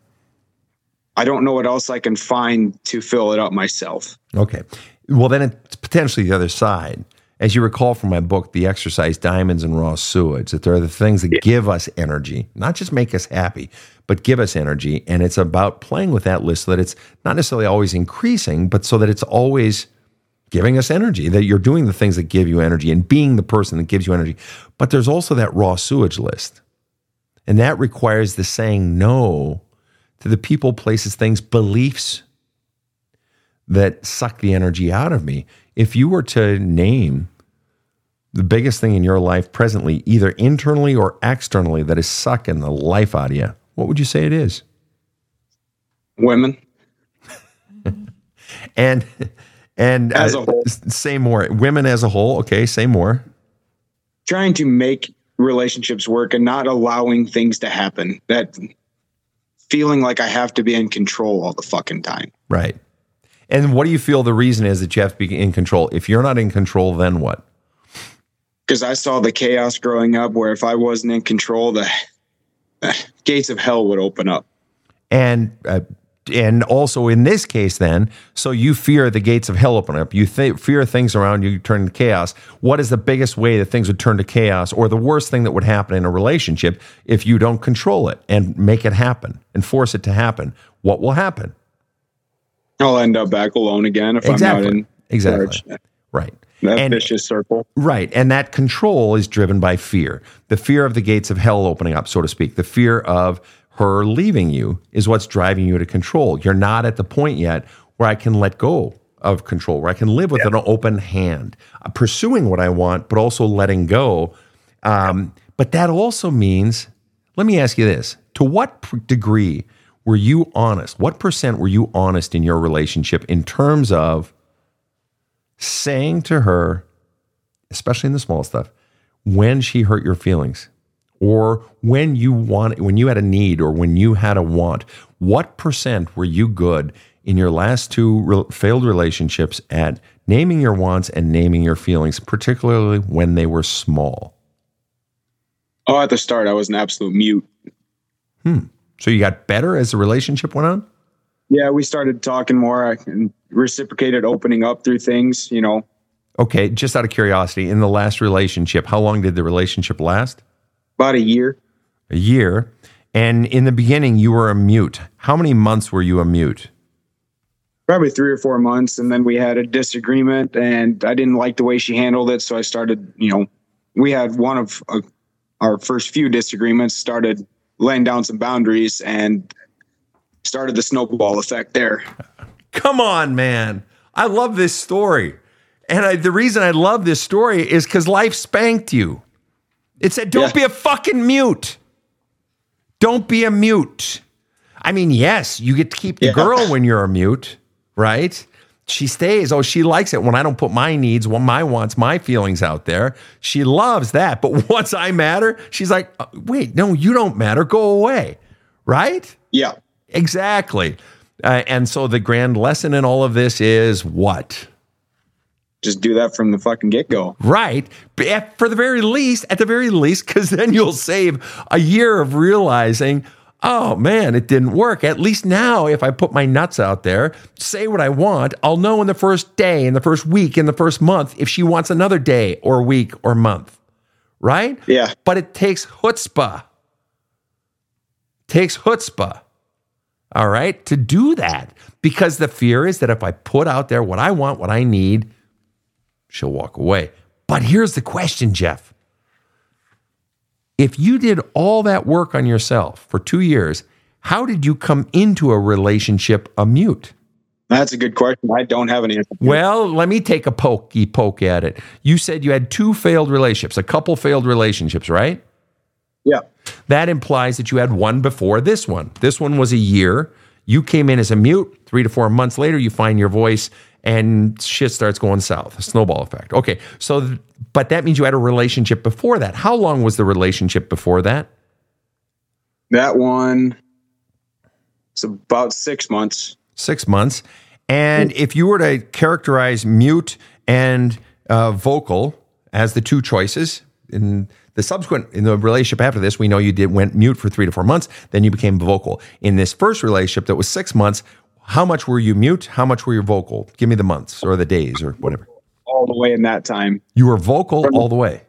Speaker 5: I don't know what else I can find to fill it up myself.
Speaker 2: Okay. Well, then it's potentially the other side. As you recall from my book, The Exercise Diamonds and Raw Sewage, that there are the things that yeah. give us energy, not just make us happy, but give us energy. And it's about playing with that list so that it's not necessarily always increasing, but so that it's always giving us energy, that you're doing the things that give you energy and being the person that gives you energy. But there's also that raw sewage list. And that requires the saying no to the people, places, things, beliefs that suck the energy out of me. If you were to name the biggest thing in your life presently, either internally or externally, that is sucking the life out of you, what would you say it is?
Speaker 5: Women.
Speaker 2: and and as a uh, say more. Women as a whole. Okay, say more.
Speaker 5: trying to make relationships work and not allowing things to happen. That feeling like I have to be in control all the fucking time.
Speaker 2: Right. And what do you feel the reason is that you have to be in control? If you're not in control, then what?
Speaker 5: Because I saw the chaos growing up where if I wasn't in control, the gates of hell would open up.
Speaker 2: And uh, and also in this case, then, so you fear the gates of hell open up. You th- fear things around you turn to chaos. What is the biggest way that things would turn to chaos, or the worst thing that would happen in a relationship if you don't control it and make it happen and force it to happen? What will happen?
Speaker 5: I'll end up back alone again if
Speaker 2: exactly.
Speaker 5: I'm not in
Speaker 2: exactly.
Speaker 5: charge.
Speaker 2: Right.
Speaker 5: That
Speaker 2: And-
Speaker 5: vicious circle.
Speaker 2: Right. And that control is driven by fear. The fear of the gates of hell opening up, so to speak. The fear of her leaving you is what's driving you to control. You're not at the point yet where I can let go of control, where I can live with an open hand, uh, pursuing what I want, but also letting go. Um, but that also means, let me ask you this to what degree were you honest? What percent were you honest in your relationship in terms of saying to her, especially in the small stuff, when she hurt your feelings or when you want when you had a need or when you had a want what percent were you good in your last two re- failed relationships at naming your wants and naming your feelings particularly when they were small
Speaker 5: Oh, at the start, I was an absolute mute. Hmm.
Speaker 2: So you got better as the relationship went on
Speaker 5: Yeah, we started talking more and reciprocated opening up through things, you know,
Speaker 2: okay just out of curiosity in the last relationship how long did the relationship last
Speaker 5: about a year.
Speaker 2: a year and in the beginning you were a mute how many months were you a mute
Speaker 5: probably three or four months and then we had a disagreement and i didn't like the way she handled it so i started you know we had one of uh, our first few disagreements started laying down some boundaries and started the snowball effect there
Speaker 2: Come on, man. I love this story. And I, the reason I love this story is because life spanked you. It said, don't
Speaker 5: Yeah.
Speaker 2: be a fucking mute. Don't be a mute. I mean, yes, you get to keep the
Speaker 5: Yeah.
Speaker 2: girl when you're a mute, right? She stays. Oh, she likes it when I don't put my needs, well, my wants, my feelings out there. She loves that. But once I matter, she's like, "Uh, wait, no, you don't matter. Go away, right?
Speaker 5: yeah
Speaker 2: Exactly. Uh, and so the grand lesson in all of this is what?
Speaker 5: Just do that from the fucking get-go
Speaker 2: Right. For the very least, at the very least, because then you'll save a year of realizing, oh man, it didn't work. At least now, if I put my nuts out there, say what I want, I'll know in the first day, in the first week, in the first month, if she wants another day or week or month. Right?
Speaker 5: Yeah.
Speaker 2: But it takes chutzpah. Takes chutzpah. All right, to do that because the fear is that if I put out there what I want, what I need, she'll walk away. But here's the question, Jeff. If you did all that work on yourself for two years, how did you come into a relationship a mute?
Speaker 5: that's a good question i don't have an answer
Speaker 2: Well, let me take a pokey poke at it. You said you had two failed relationships, a couple failed relationships, right?
Speaker 5: yeah
Speaker 2: That implies that you had one before this one. This one was a year. You came in as a mute. Three to four months later, you find your voice and shit starts going south. Snowball effect. Okay. So, th- but that means you had a relationship before that. How long was the relationship before that?
Speaker 5: that one it's about six months
Speaker 2: Six months. And if you were to characterize mute and uh, vocal as the two choices in the subsequent in the relationship after this, we know you did went mute for three to four months, then you became vocal. In this first relationship that was six months, how much were you mute? How much were you vocal? Give me the months or the days or whatever.
Speaker 5: all the way in that time
Speaker 2: You were vocal all the way.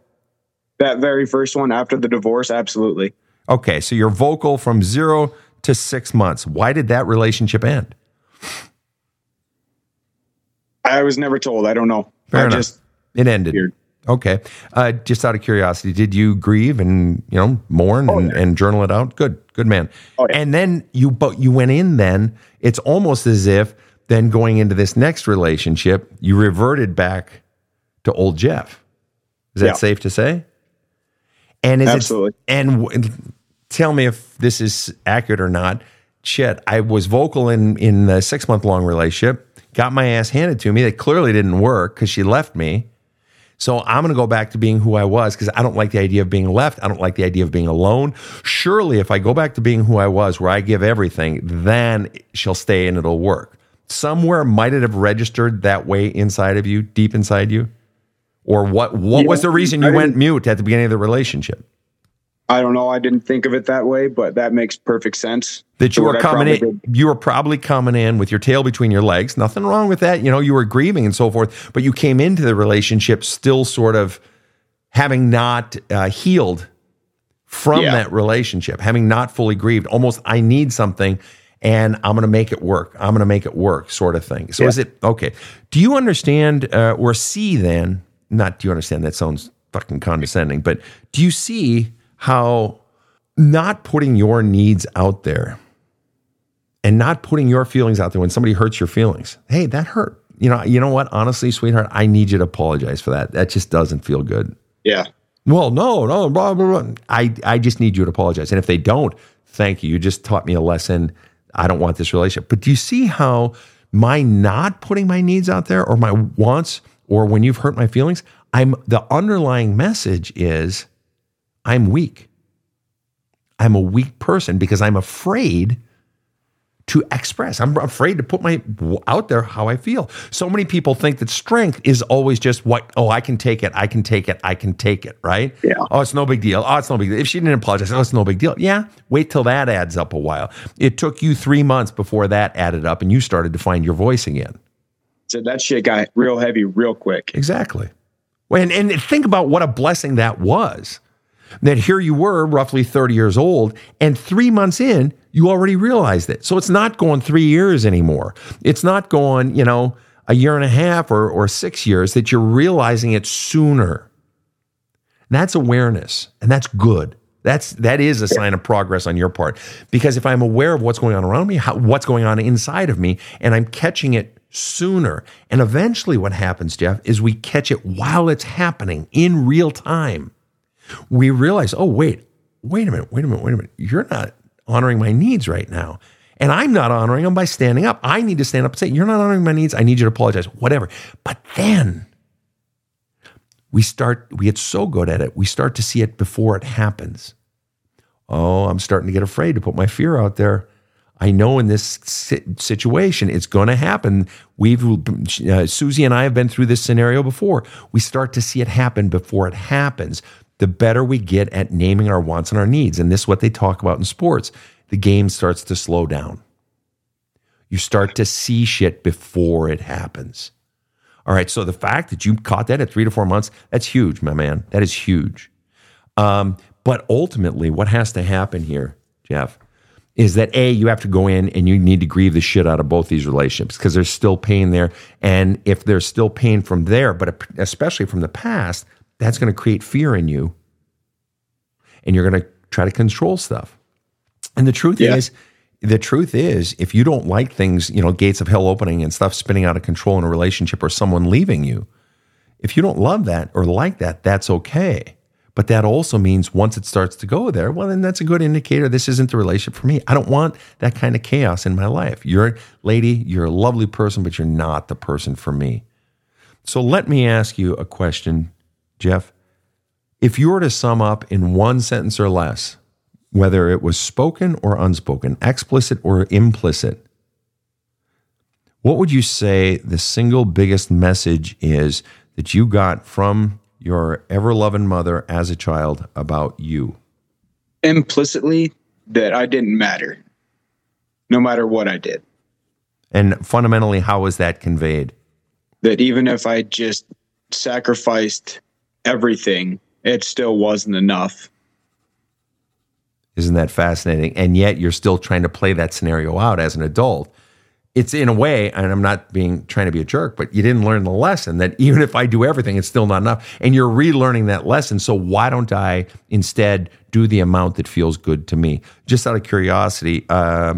Speaker 5: that very first one after the divorce absolutely
Speaker 2: Okay, so you're vocal from zero to six months. Why did that relationship end?
Speaker 5: i was never told i don't know
Speaker 2: Fair
Speaker 5: i
Speaker 2: enough.
Speaker 5: just
Speaker 2: It ended.
Speaker 5: Weird.
Speaker 2: Okay. Uh, just out of curiosity, did you grieve and you know mourn and, and journal it out? Good, good man.
Speaker 5: Oh, yeah.
Speaker 2: And then you, but you went in. Then it's almost as if then going into this next relationship, you reverted back to old Jeff. Is that
Speaker 5: Yeah.
Speaker 2: safe to say? And is
Speaker 5: Absolutely.
Speaker 2: it and w- tell me if this is accurate or not. Shit, I was vocal in in the six month long relationship. Got my ass handed to me. That clearly didn't work because she left me. So I'm going to go back to being who I was because I don't like the idea of being left. I don't like the idea of being alone. Surely, if I go back to being who I was, where I give everything, then she'll stay and it'll work. Somewhere might it have registered that way inside of you, deep inside you? Or what, what was the reason you went mute at the beginning of the relationship?
Speaker 5: I don't know. I didn't think of it that way, but that makes perfect sense.
Speaker 2: That you were coming
Speaker 5: probably
Speaker 2: in,
Speaker 5: did.
Speaker 2: you were probably coming in with your tail between your legs. Nothing wrong with that. You know, you were grieving and so forth, but you came into the relationship still sort of having not uh, healed from
Speaker 5: Yeah.
Speaker 2: that relationship, having not fully grieved. Almost, I need something and I'm going to make it work. I'm going to make it work, sort of thing. So,
Speaker 5: Yeah.
Speaker 2: is it okay? Do you understand uh, or see then? Not do you understand? That sounds fucking condescending, but do you see how not putting your needs out there and not putting your feelings out there when somebody hurts your feelings. Hey, that hurt. You know, you know what? Honestly, sweetheart, I need you to apologize for that. That just doesn't feel good.
Speaker 5: Yeah.
Speaker 2: Well, no, no, blah, blah, blah. I, I just need you to apologize. And if they don't, thank you. You just taught me a lesson. I don't want this relationship. But do you see how my not putting my needs out there or my wants or when you've hurt my feelings, I'm the underlying message is I'm weak. I'm a weak person because I'm afraid to express. I'm afraid to put my out there how I feel. So many people think that strength is always just what, oh, I can take it, I can take it, I can take it, right?
Speaker 5: Yeah.
Speaker 2: Oh, it's no big deal. Oh, it's no big deal. If she didn't apologize, oh, it's no big deal. Yeah. Wait till that adds up a while. It took you three months before that added up and you started to find your voice again.
Speaker 5: So that shit got real heavy real quick.
Speaker 2: Exactly. And, and think about what a blessing that was. That here you were, roughly 30 years old, and three months in, you already realized it. So it's not going three years anymore. It's not going, you know, a year and a half or, or six years that you're realizing it sooner. That's awareness, and that's good. That's that is a sign of progress on your part. Because if I'm aware of what's going on around me, how, what's going on inside of me, and I'm catching it sooner, and eventually what happens, Jeff, is we catch it while it's happening in real time. We realize, oh wait, wait a minute, wait a minute, wait a minute. You're not honoring my needs right now. And I'm not honoring them by standing up. I need to stand up and say, You're not honoring my needs. I need you to apologize, whatever. But then we start, we get so good at it, we start to see it before it happens. Oh, I'm starting to get afraid to put my fear out there. I know in this situation it's going to happen. We've uh, Susie and I have been through this scenario before. We start to see it happen before it happens. The better we get at naming our wants and our needs, and this is what they talk about in sports. The game starts to slow down. You start to see shit before it happens. All right. So the fact that you caught that at three to four months, that's huge, my man. That is huge. Um, but ultimately, what has to happen here, Jeff, is that A, you have to go in and you need to grieve the shit out of both these relationships because there's still pain there. And if there's still pain from there, but especially from the past, that's going to create fear in you. And you're going to try to control stuff. And the truth
Speaker 5: Yeah.
Speaker 2: is, the truth is, if you don't like things, you know, gates of hell opening and stuff spinning out of control in a relationship or someone leaving you, if you don't love that or like that, that's okay. But that also means once it starts to go there, well, then that's a good indicator this isn't the relationship for me. I don't want that kind of chaos in my life. You're a lady, you're a lovely person, but you're not the person for me. So let me ask you a question, Jeff. If you were to sum up in one sentence or less, whether it was spoken or unspoken, explicit or implicit, what would you say the single biggest message is that you got from your ever loving mother as a child about you?
Speaker 5: Implicitly, that I didn't matter, no matter what I did.
Speaker 2: And fundamentally, how was that conveyed?
Speaker 5: That even if I just sacrificed everything, it still wasn't enough.
Speaker 2: Isn't that fascinating? And yet you're still trying to play that scenario out as an adult. It's in a way, and I'm not being trying to be a jerk, but you didn't learn the lesson that even if I do everything, it's still not enough. And you're relearning that lesson. So why don't I instead do the amount that feels good to me? Just out of curiosity, uh,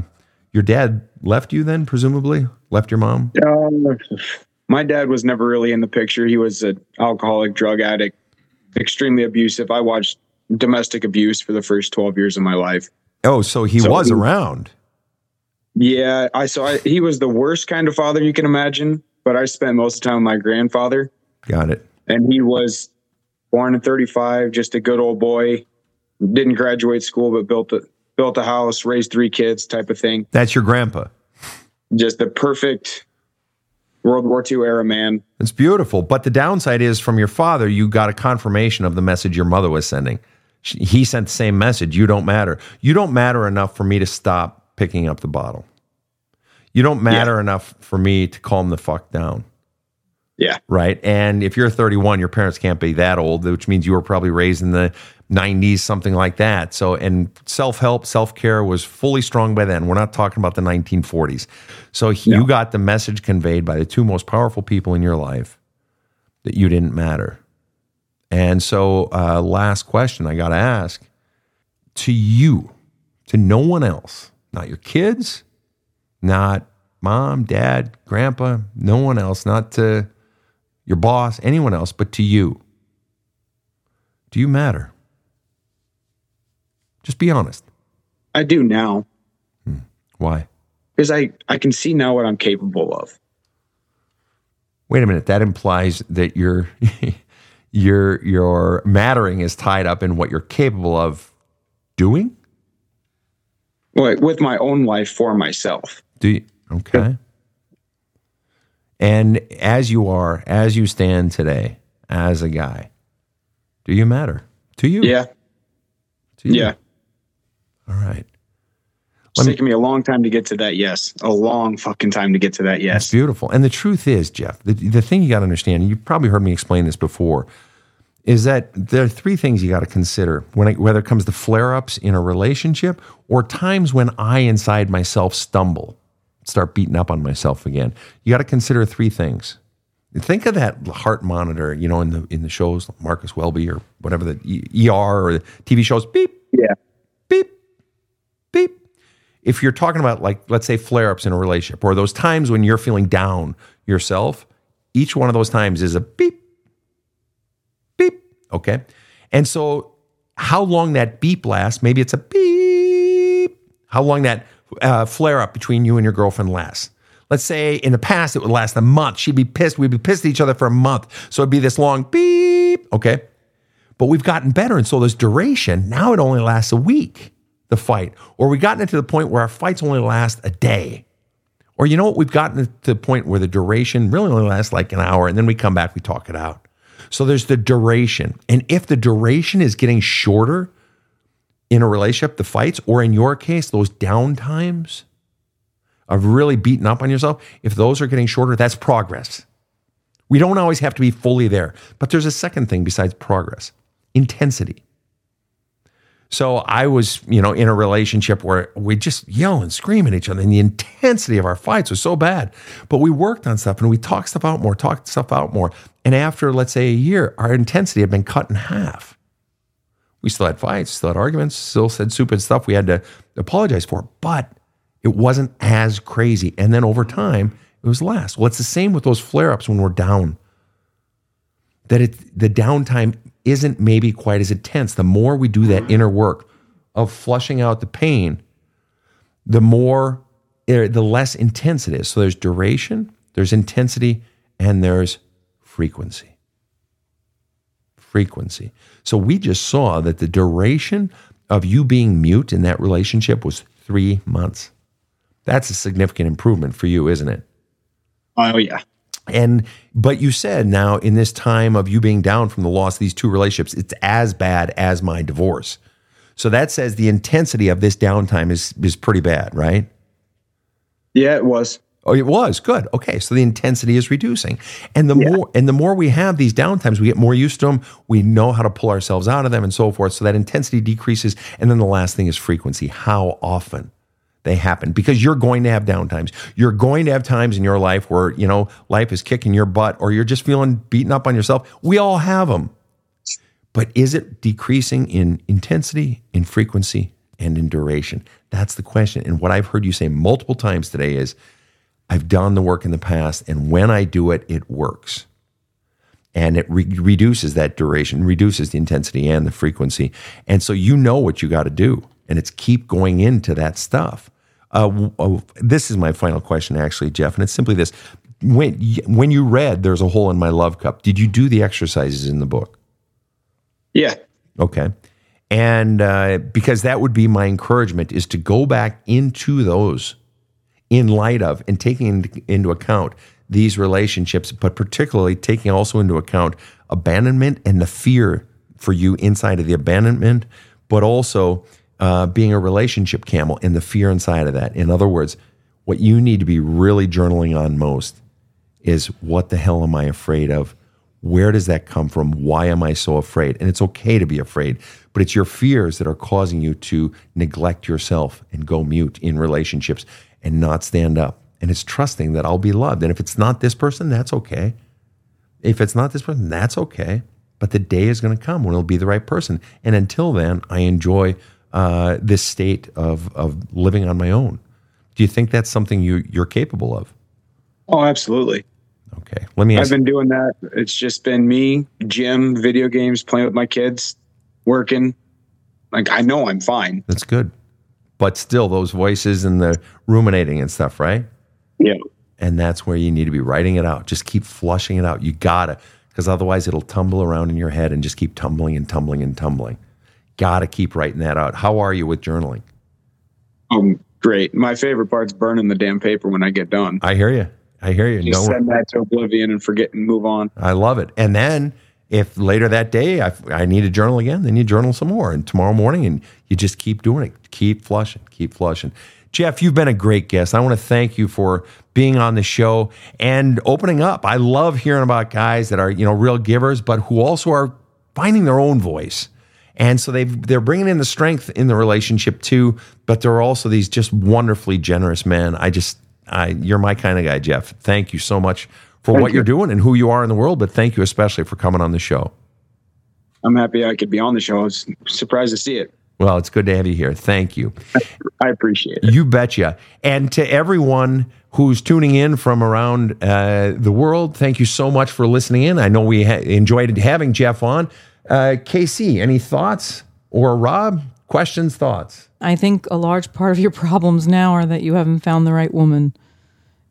Speaker 2: your dad left you then, presumably? Left your mom?
Speaker 5: Uh, my dad was never really in the picture. He was an alcoholic, drug addict, extremely abusive. I watched domestic abuse for the first 12 years of my life.
Speaker 2: Oh, so he
Speaker 5: So
Speaker 2: was
Speaker 5: he-
Speaker 2: around.
Speaker 5: Yeah, I so I, he was the worst kind of father you can imagine, but I spent most of the time with my grandfather.
Speaker 2: Got it.
Speaker 5: and he was born in 35, just a good old boy. Didn't graduate school, but built a built a house, raised three kids, type of thing.
Speaker 2: That's your grandpa.
Speaker 5: Just the perfect World War II era man.
Speaker 2: It's beautiful. But the downside is from your father, you got a confirmation of the message your mother was sending. She- He sent the same message. You don't matter. You don't matter enough for me to stop picking up the bottle. You don't matter enough for me to calm the fuck down.
Speaker 5: Yeah.
Speaker 2: Right. And if you're 31, your parents can't be that old, which means you were probably raised in the 90s, something like that. So, and self help, self care was fully strong by then. We're not talking about the 1940s. So, you got the message conveyed by the two most powerful people in your life that you didn't matter. And so, uh, last question I got to ask to you, to no one else, not your kids, not mom, dad, grandpa, no one else, not to your boss, anyone else, but to you. Do you matter? Just be honest.
Speaker 5: I do now hmm.
Speaker 2: Why?
Speaker 5: because I, I can see now what I'm capable of.
Speaker 2: Wait a minute. That implies that your your your mattering is tied up in what you're capable of doing.
Speaker 5: Like with my own life for myself.
Speaker 2: Do you? Okay. And as you are, as you stand today, as a guy, do you matter to you?
Speaker 5: Yeah.
Speaker 2: To you?
Speaker 5: Yeah.
Speaker 2: All right.
Speaker 5: It's
Speaker 2: me-
Speaker 5: taken me a long time to get to that yes. A long fucking time to get to that
Speaker 2: It's
Speaker 5: yes.
Speaker 2: beautiful. And the truth is, Jeff, the, the thing you got to understand, and you've probably heard me explain this before, is that there are three things you got to consider when it, whether it comes to flare ups in a relationship or times when I inside myself stumble, start beating up on myself again. You got to consider three things. Think of that heart monitor, you know, in the in the shows, Marcus Welby or whatever the ER or the TV shows. Beep,
Speaker 5: Yeah.
Speaker 2: If you're talking about like let's say flare ups in a relationship or those times when you're feeling down yourself, each one of those times is a beep, beep. Okay. And so how long that beep lasts, maybe it's a beep, how long that uh, flare up between you and your girlfriend lasts. Let's say in the past it would last a month. She'd be pissed. We'd be pissed at each other for a month. So it'd be this long beep. Okay. But we've gotten better. And so there's duration. Now it only lasts a week, the fight. Or we've gotten it to the point where our fights only last a day. Or you know what? We've gotten to the point where the duration really only lasts like an hour. And then we come back, we talk it out. So there's the duration. And if the duration is getting shorter in a relationship, the fights, or in your case, those down times of really beating up on yourself, if those are getting shorter, that's progress. We don't always have to be fully there. But there's a second thing besides progress intensity. So I was, you know, in a relationship where we just yell and scream at each other, and the intensity of our fights was so bad. But we worked on stuff and we talked stuff out more, talked stuff out more. And after, let's say, a year, our intensity had been cut in half. We still had fights, still had arguments, still said stupid stuff we had to apologize for, but it wasn't as crazy. And then over time, it was less. Well, it's the same with those flare ups when we're down. That it the downtime isn't maybe quite as intense. The more we do that inner work of flushing out the pain, the more er, the less intense it is. So there's duration, there's intensity, and there's frequency. Frequency. So we just saw that the duration of you being mute in that relationship was three months. That's a significant improvement for you, isn't it?
Speaker 5: Oh yeah.
Speaker 2: And but you said now in this time of you being down from the loss of these two relationships, it's as bad as my divorce. So that says the intensity of this downtime is is pretty bad, right?
Speaker 5: Yeah, it was.
Speaker 2: Oh, it was good. Okay, so the intensity is reducing, and the more and the more we have these downtimes, we get more used to them. We know how to pull ourselves out of them, and so forth. So that intensity decreases, and then the last thing is frequency. How often they happen? Because you're going to have downtimes. You're going to have times in your life where you know life is kicking your butt, or you're just feeling beaten up on yourself. We all have them, but is it decreasing in intensity, in frequency, and in duration? That's the question. And what I've heard you say multiple times today is. I've done the work in the past, and when I do it, it works. And it re- reduces that duration, reduces the intensity and the frequency. And so you know what you got to do, and it's keep going into that stuff. Uh, uh, this is my final question, actually, Jeff, and it's simply this: when when you read "There's a Hole in My Love Cup," did you do the exercises in the book?
Speaker 5: Yeah.
Speaker 2: Okay. And uh, because that would be my encouragement is to go back into those in light of and taking into account these relationships, but particularly taking also into account abandonment and the fear for you inside of the abandonment, but also uh, being a relationship camel and the fear inside of that. In other words, what you need to be really journaling on most is what the hell am I afraid of? Where does that come from? Why am I so afraid? And it's okay to be afraid, but it's your fears that are causing you to neglect yourself and go mute in relationships and not stand up. And it's trusting that I'll be loved. And if it's not this person, that's okay. If it's not this person, that's okay. But the day is going to come when it'll be the right person. And until then, I enjoy uh, this state of, of living on my own. Do you think that's something you, you're capable of?
Speaker 5: Oh, absolutely.
Speaker 2: Okay. Let me ask I've
Speaker 5: been doing that. It's just been me, gym, video games, playing with my kids, working. Like I know I'm fine.
Speaker 2: That's good. But still, those voices and the ruminating and stuff, right?
Speaker 5: Yeah.
Speaker 2: And that's where you need to be writing it out. Just keep flushing it out. You gotta, because otherwise it'll tumble around in your head and just keep tumbling and tumbling and tumbling. Gotta keep writing that out. How are you with journaling?
Speaker 5: Um, great. My favorite part's burning the damn paper when I get done.
Speaker 2: I hear you. I hear you.
Speaker 5: Just
Speaker 2: No,
Speaker 5: send that to oblivion and forget and move on.
Speaker 2: I love it. And then if later that day I, I need to journal again, then you journal some more. And tomorrow morning, and you just keep doing it. Keep flushing, keep flushing. Jeff, you've been a great guest. I want to thank you for being on the show and opening up. I love hearing about guys that are, you know, real givers, but who also are finding their own voice. And so they they're bringing in the strength in the relationship too, but they're also these just wonderfully generous men. I just I you're my kind of guy, Jeff. Thank you so much for what
Speaker 5: you.
Speaker 2: you're doing and who you are in the world, but thank you especially for coming on the show.
Speaker 5: I'm happy I could be on the show. I was surprised to see it.
Speaker 2: Well, it's good to have you here. Thank you.
Speaker 5: I appreciate it.
Speaker 2: You betcha. And to everyone who's tuning in from around uh, the world, thank you so much for listening in. I know we ha- enjoyed having Jeff on. Uh, KC, any thoughts? Or Rob, questions, thoughts?
Speaker 6: I think a large part of your problems now are that you haven't found the right woman.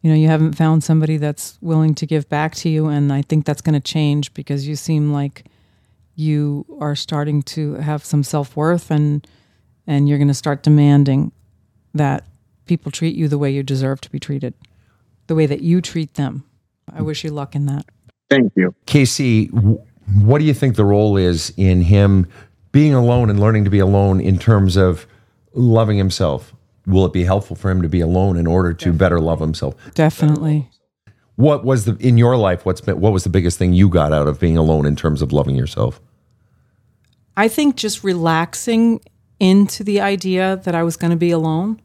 Speaker 6: You know, you haven't found somebody that's willing to give back to you. And I think that's going to change because you seem like you are starting to have some self worth and and you're going to start demanding that people treat you the way you deserve to be treated, the way that you treat them. I wish you luck in that.
Speaker 5: Thank you.
Speaker 2: KC, w- what do you think the role is in him being alone and learning to be alone in terms of loving himself? Will it be helpful for him to be alone in order to better love himself?
Speaker 6: Definitely.
Speaker 2: What was the in your life? What's been, what was the biggest thing you got out of being alone in terms of loving yourself?
Speaker 6: I think just relaxing into the idea that I was going to be alone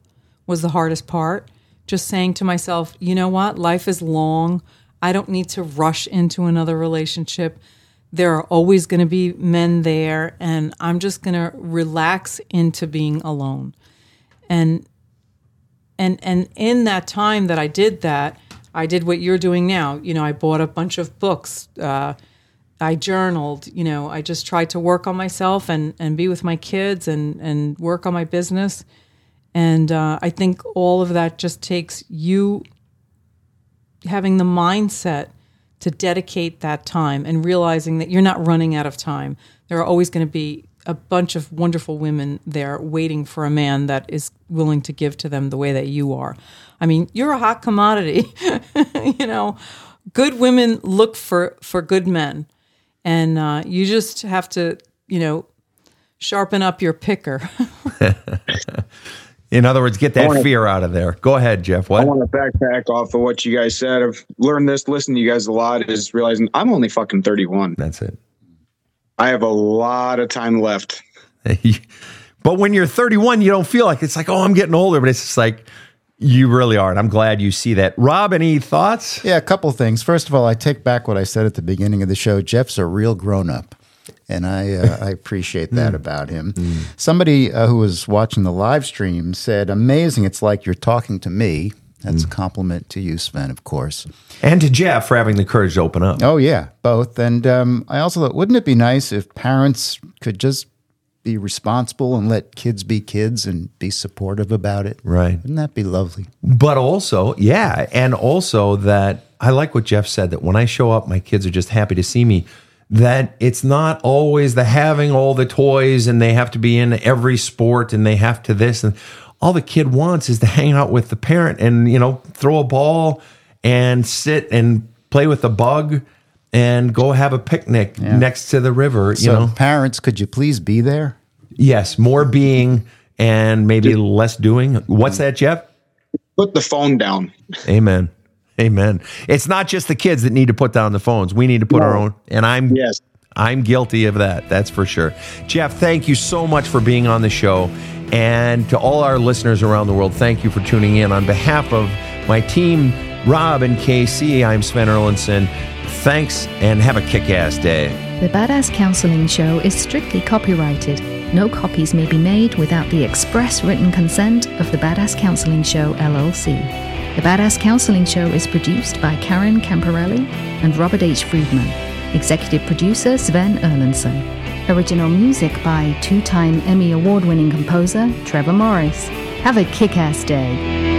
Speaker 6: was the hardest part. Just saying to myself, you know what? Life is long. I don't need to rush into another relationship. There are always going to be men there, and I'm just going to relax into being alone. And and and in that time that I did that, I did what you're doing now. You know, I bought a bunch of books. Uh, I journaled. You know, I just tried to work on myself and and be with my kids and and work on my business. And uh, I think all of that just takes you having the mindset to dedicate that time and realizing that you're not running out of time. There are always going to be a bunch of wonderful women there waiting for a man that is willing to give to them the way that you are. I mean, you're a hot commodity. you know, good women look for for good men, and uh, you just have to, you know, sharpen up your picker.
Speaker 2: In other words, get that
Speaker 5: wanna-
Speaker 2: fear out of there. Go ahead, Jeff. What?
Speaker 5: I want to backpack off of what you guys said. I've learned this, listening to you guys a lot, is realizing I'm only fucking 31.
Speaker 2: That's it.
Speaker 5: I have a lot of time left.
Speaker 2: but when you're 31, you don't feel like it's like, oh, I'm getting older, but it's just like you really are. And I'm glad you see that. Rob, any thoughts?
Speaker 4: Yeah, a couple things. First of all, I take back what I said at the beginning of the show. Jeff's a real grown up. And I, uh, I appreciate that about him. Somebody uh, who was watching the live stream said, Amazing. It's like you're talking to me. That's a compliment to you, Sven, of course.
Speaker 2: And to Jeff for having the courage to open up.
Speaker 4: Oh, yeah, both. And um, I also thought, wouldn't it be nice if parents could just be responsible and let kids be kids and be supportive about it?
Speaker 2: Right.
Speaker 4: Wouldn't that be lovely?
Speaker 2: But also, yeah. And also that I like what Jeff said that when I show up, my kids are just happy to see me. That it's not always the having all the toys and they have to be in every sport and they have to this and all the kid wants is to hang out with the parent and you know throw a ball and sit and play with the bug and go have a picnic next to the river. You
Speaker 4: so,
Speaker 2: know,
Speaker 4: parents, could you please be there?
Speaker 2: yes, more being and maybe less doing. What's mm. that, Jeff?
Speaker 5: Put the phone down.
Speaker 2: Amen. Amen. It's not just the kids that need to put down the phones. We need to put our own. And I'm
Speaker 5: Yes.
Speaker 2: I'm guilty of that. That's for sure. Jeff, thank you so much for being on the show. And to all our listeners around the world, thank you for tuning in. On behalf of my team, Rob and KC, I'm Sven Erlandson. Thanks and have a kick ass day.
Speaker 1: The Badass Counseling Show is strictly copyrighted. No copies may be made without the express written consent of the Badass Counseling Show LLC. The Badass Counseling Show is produced by Karen Camparelli and Robert H. Friedman. Executive producer Sven Erlandson. Original music by two time Emmy Award winning composer Trevor Morris. Have a kick ass day.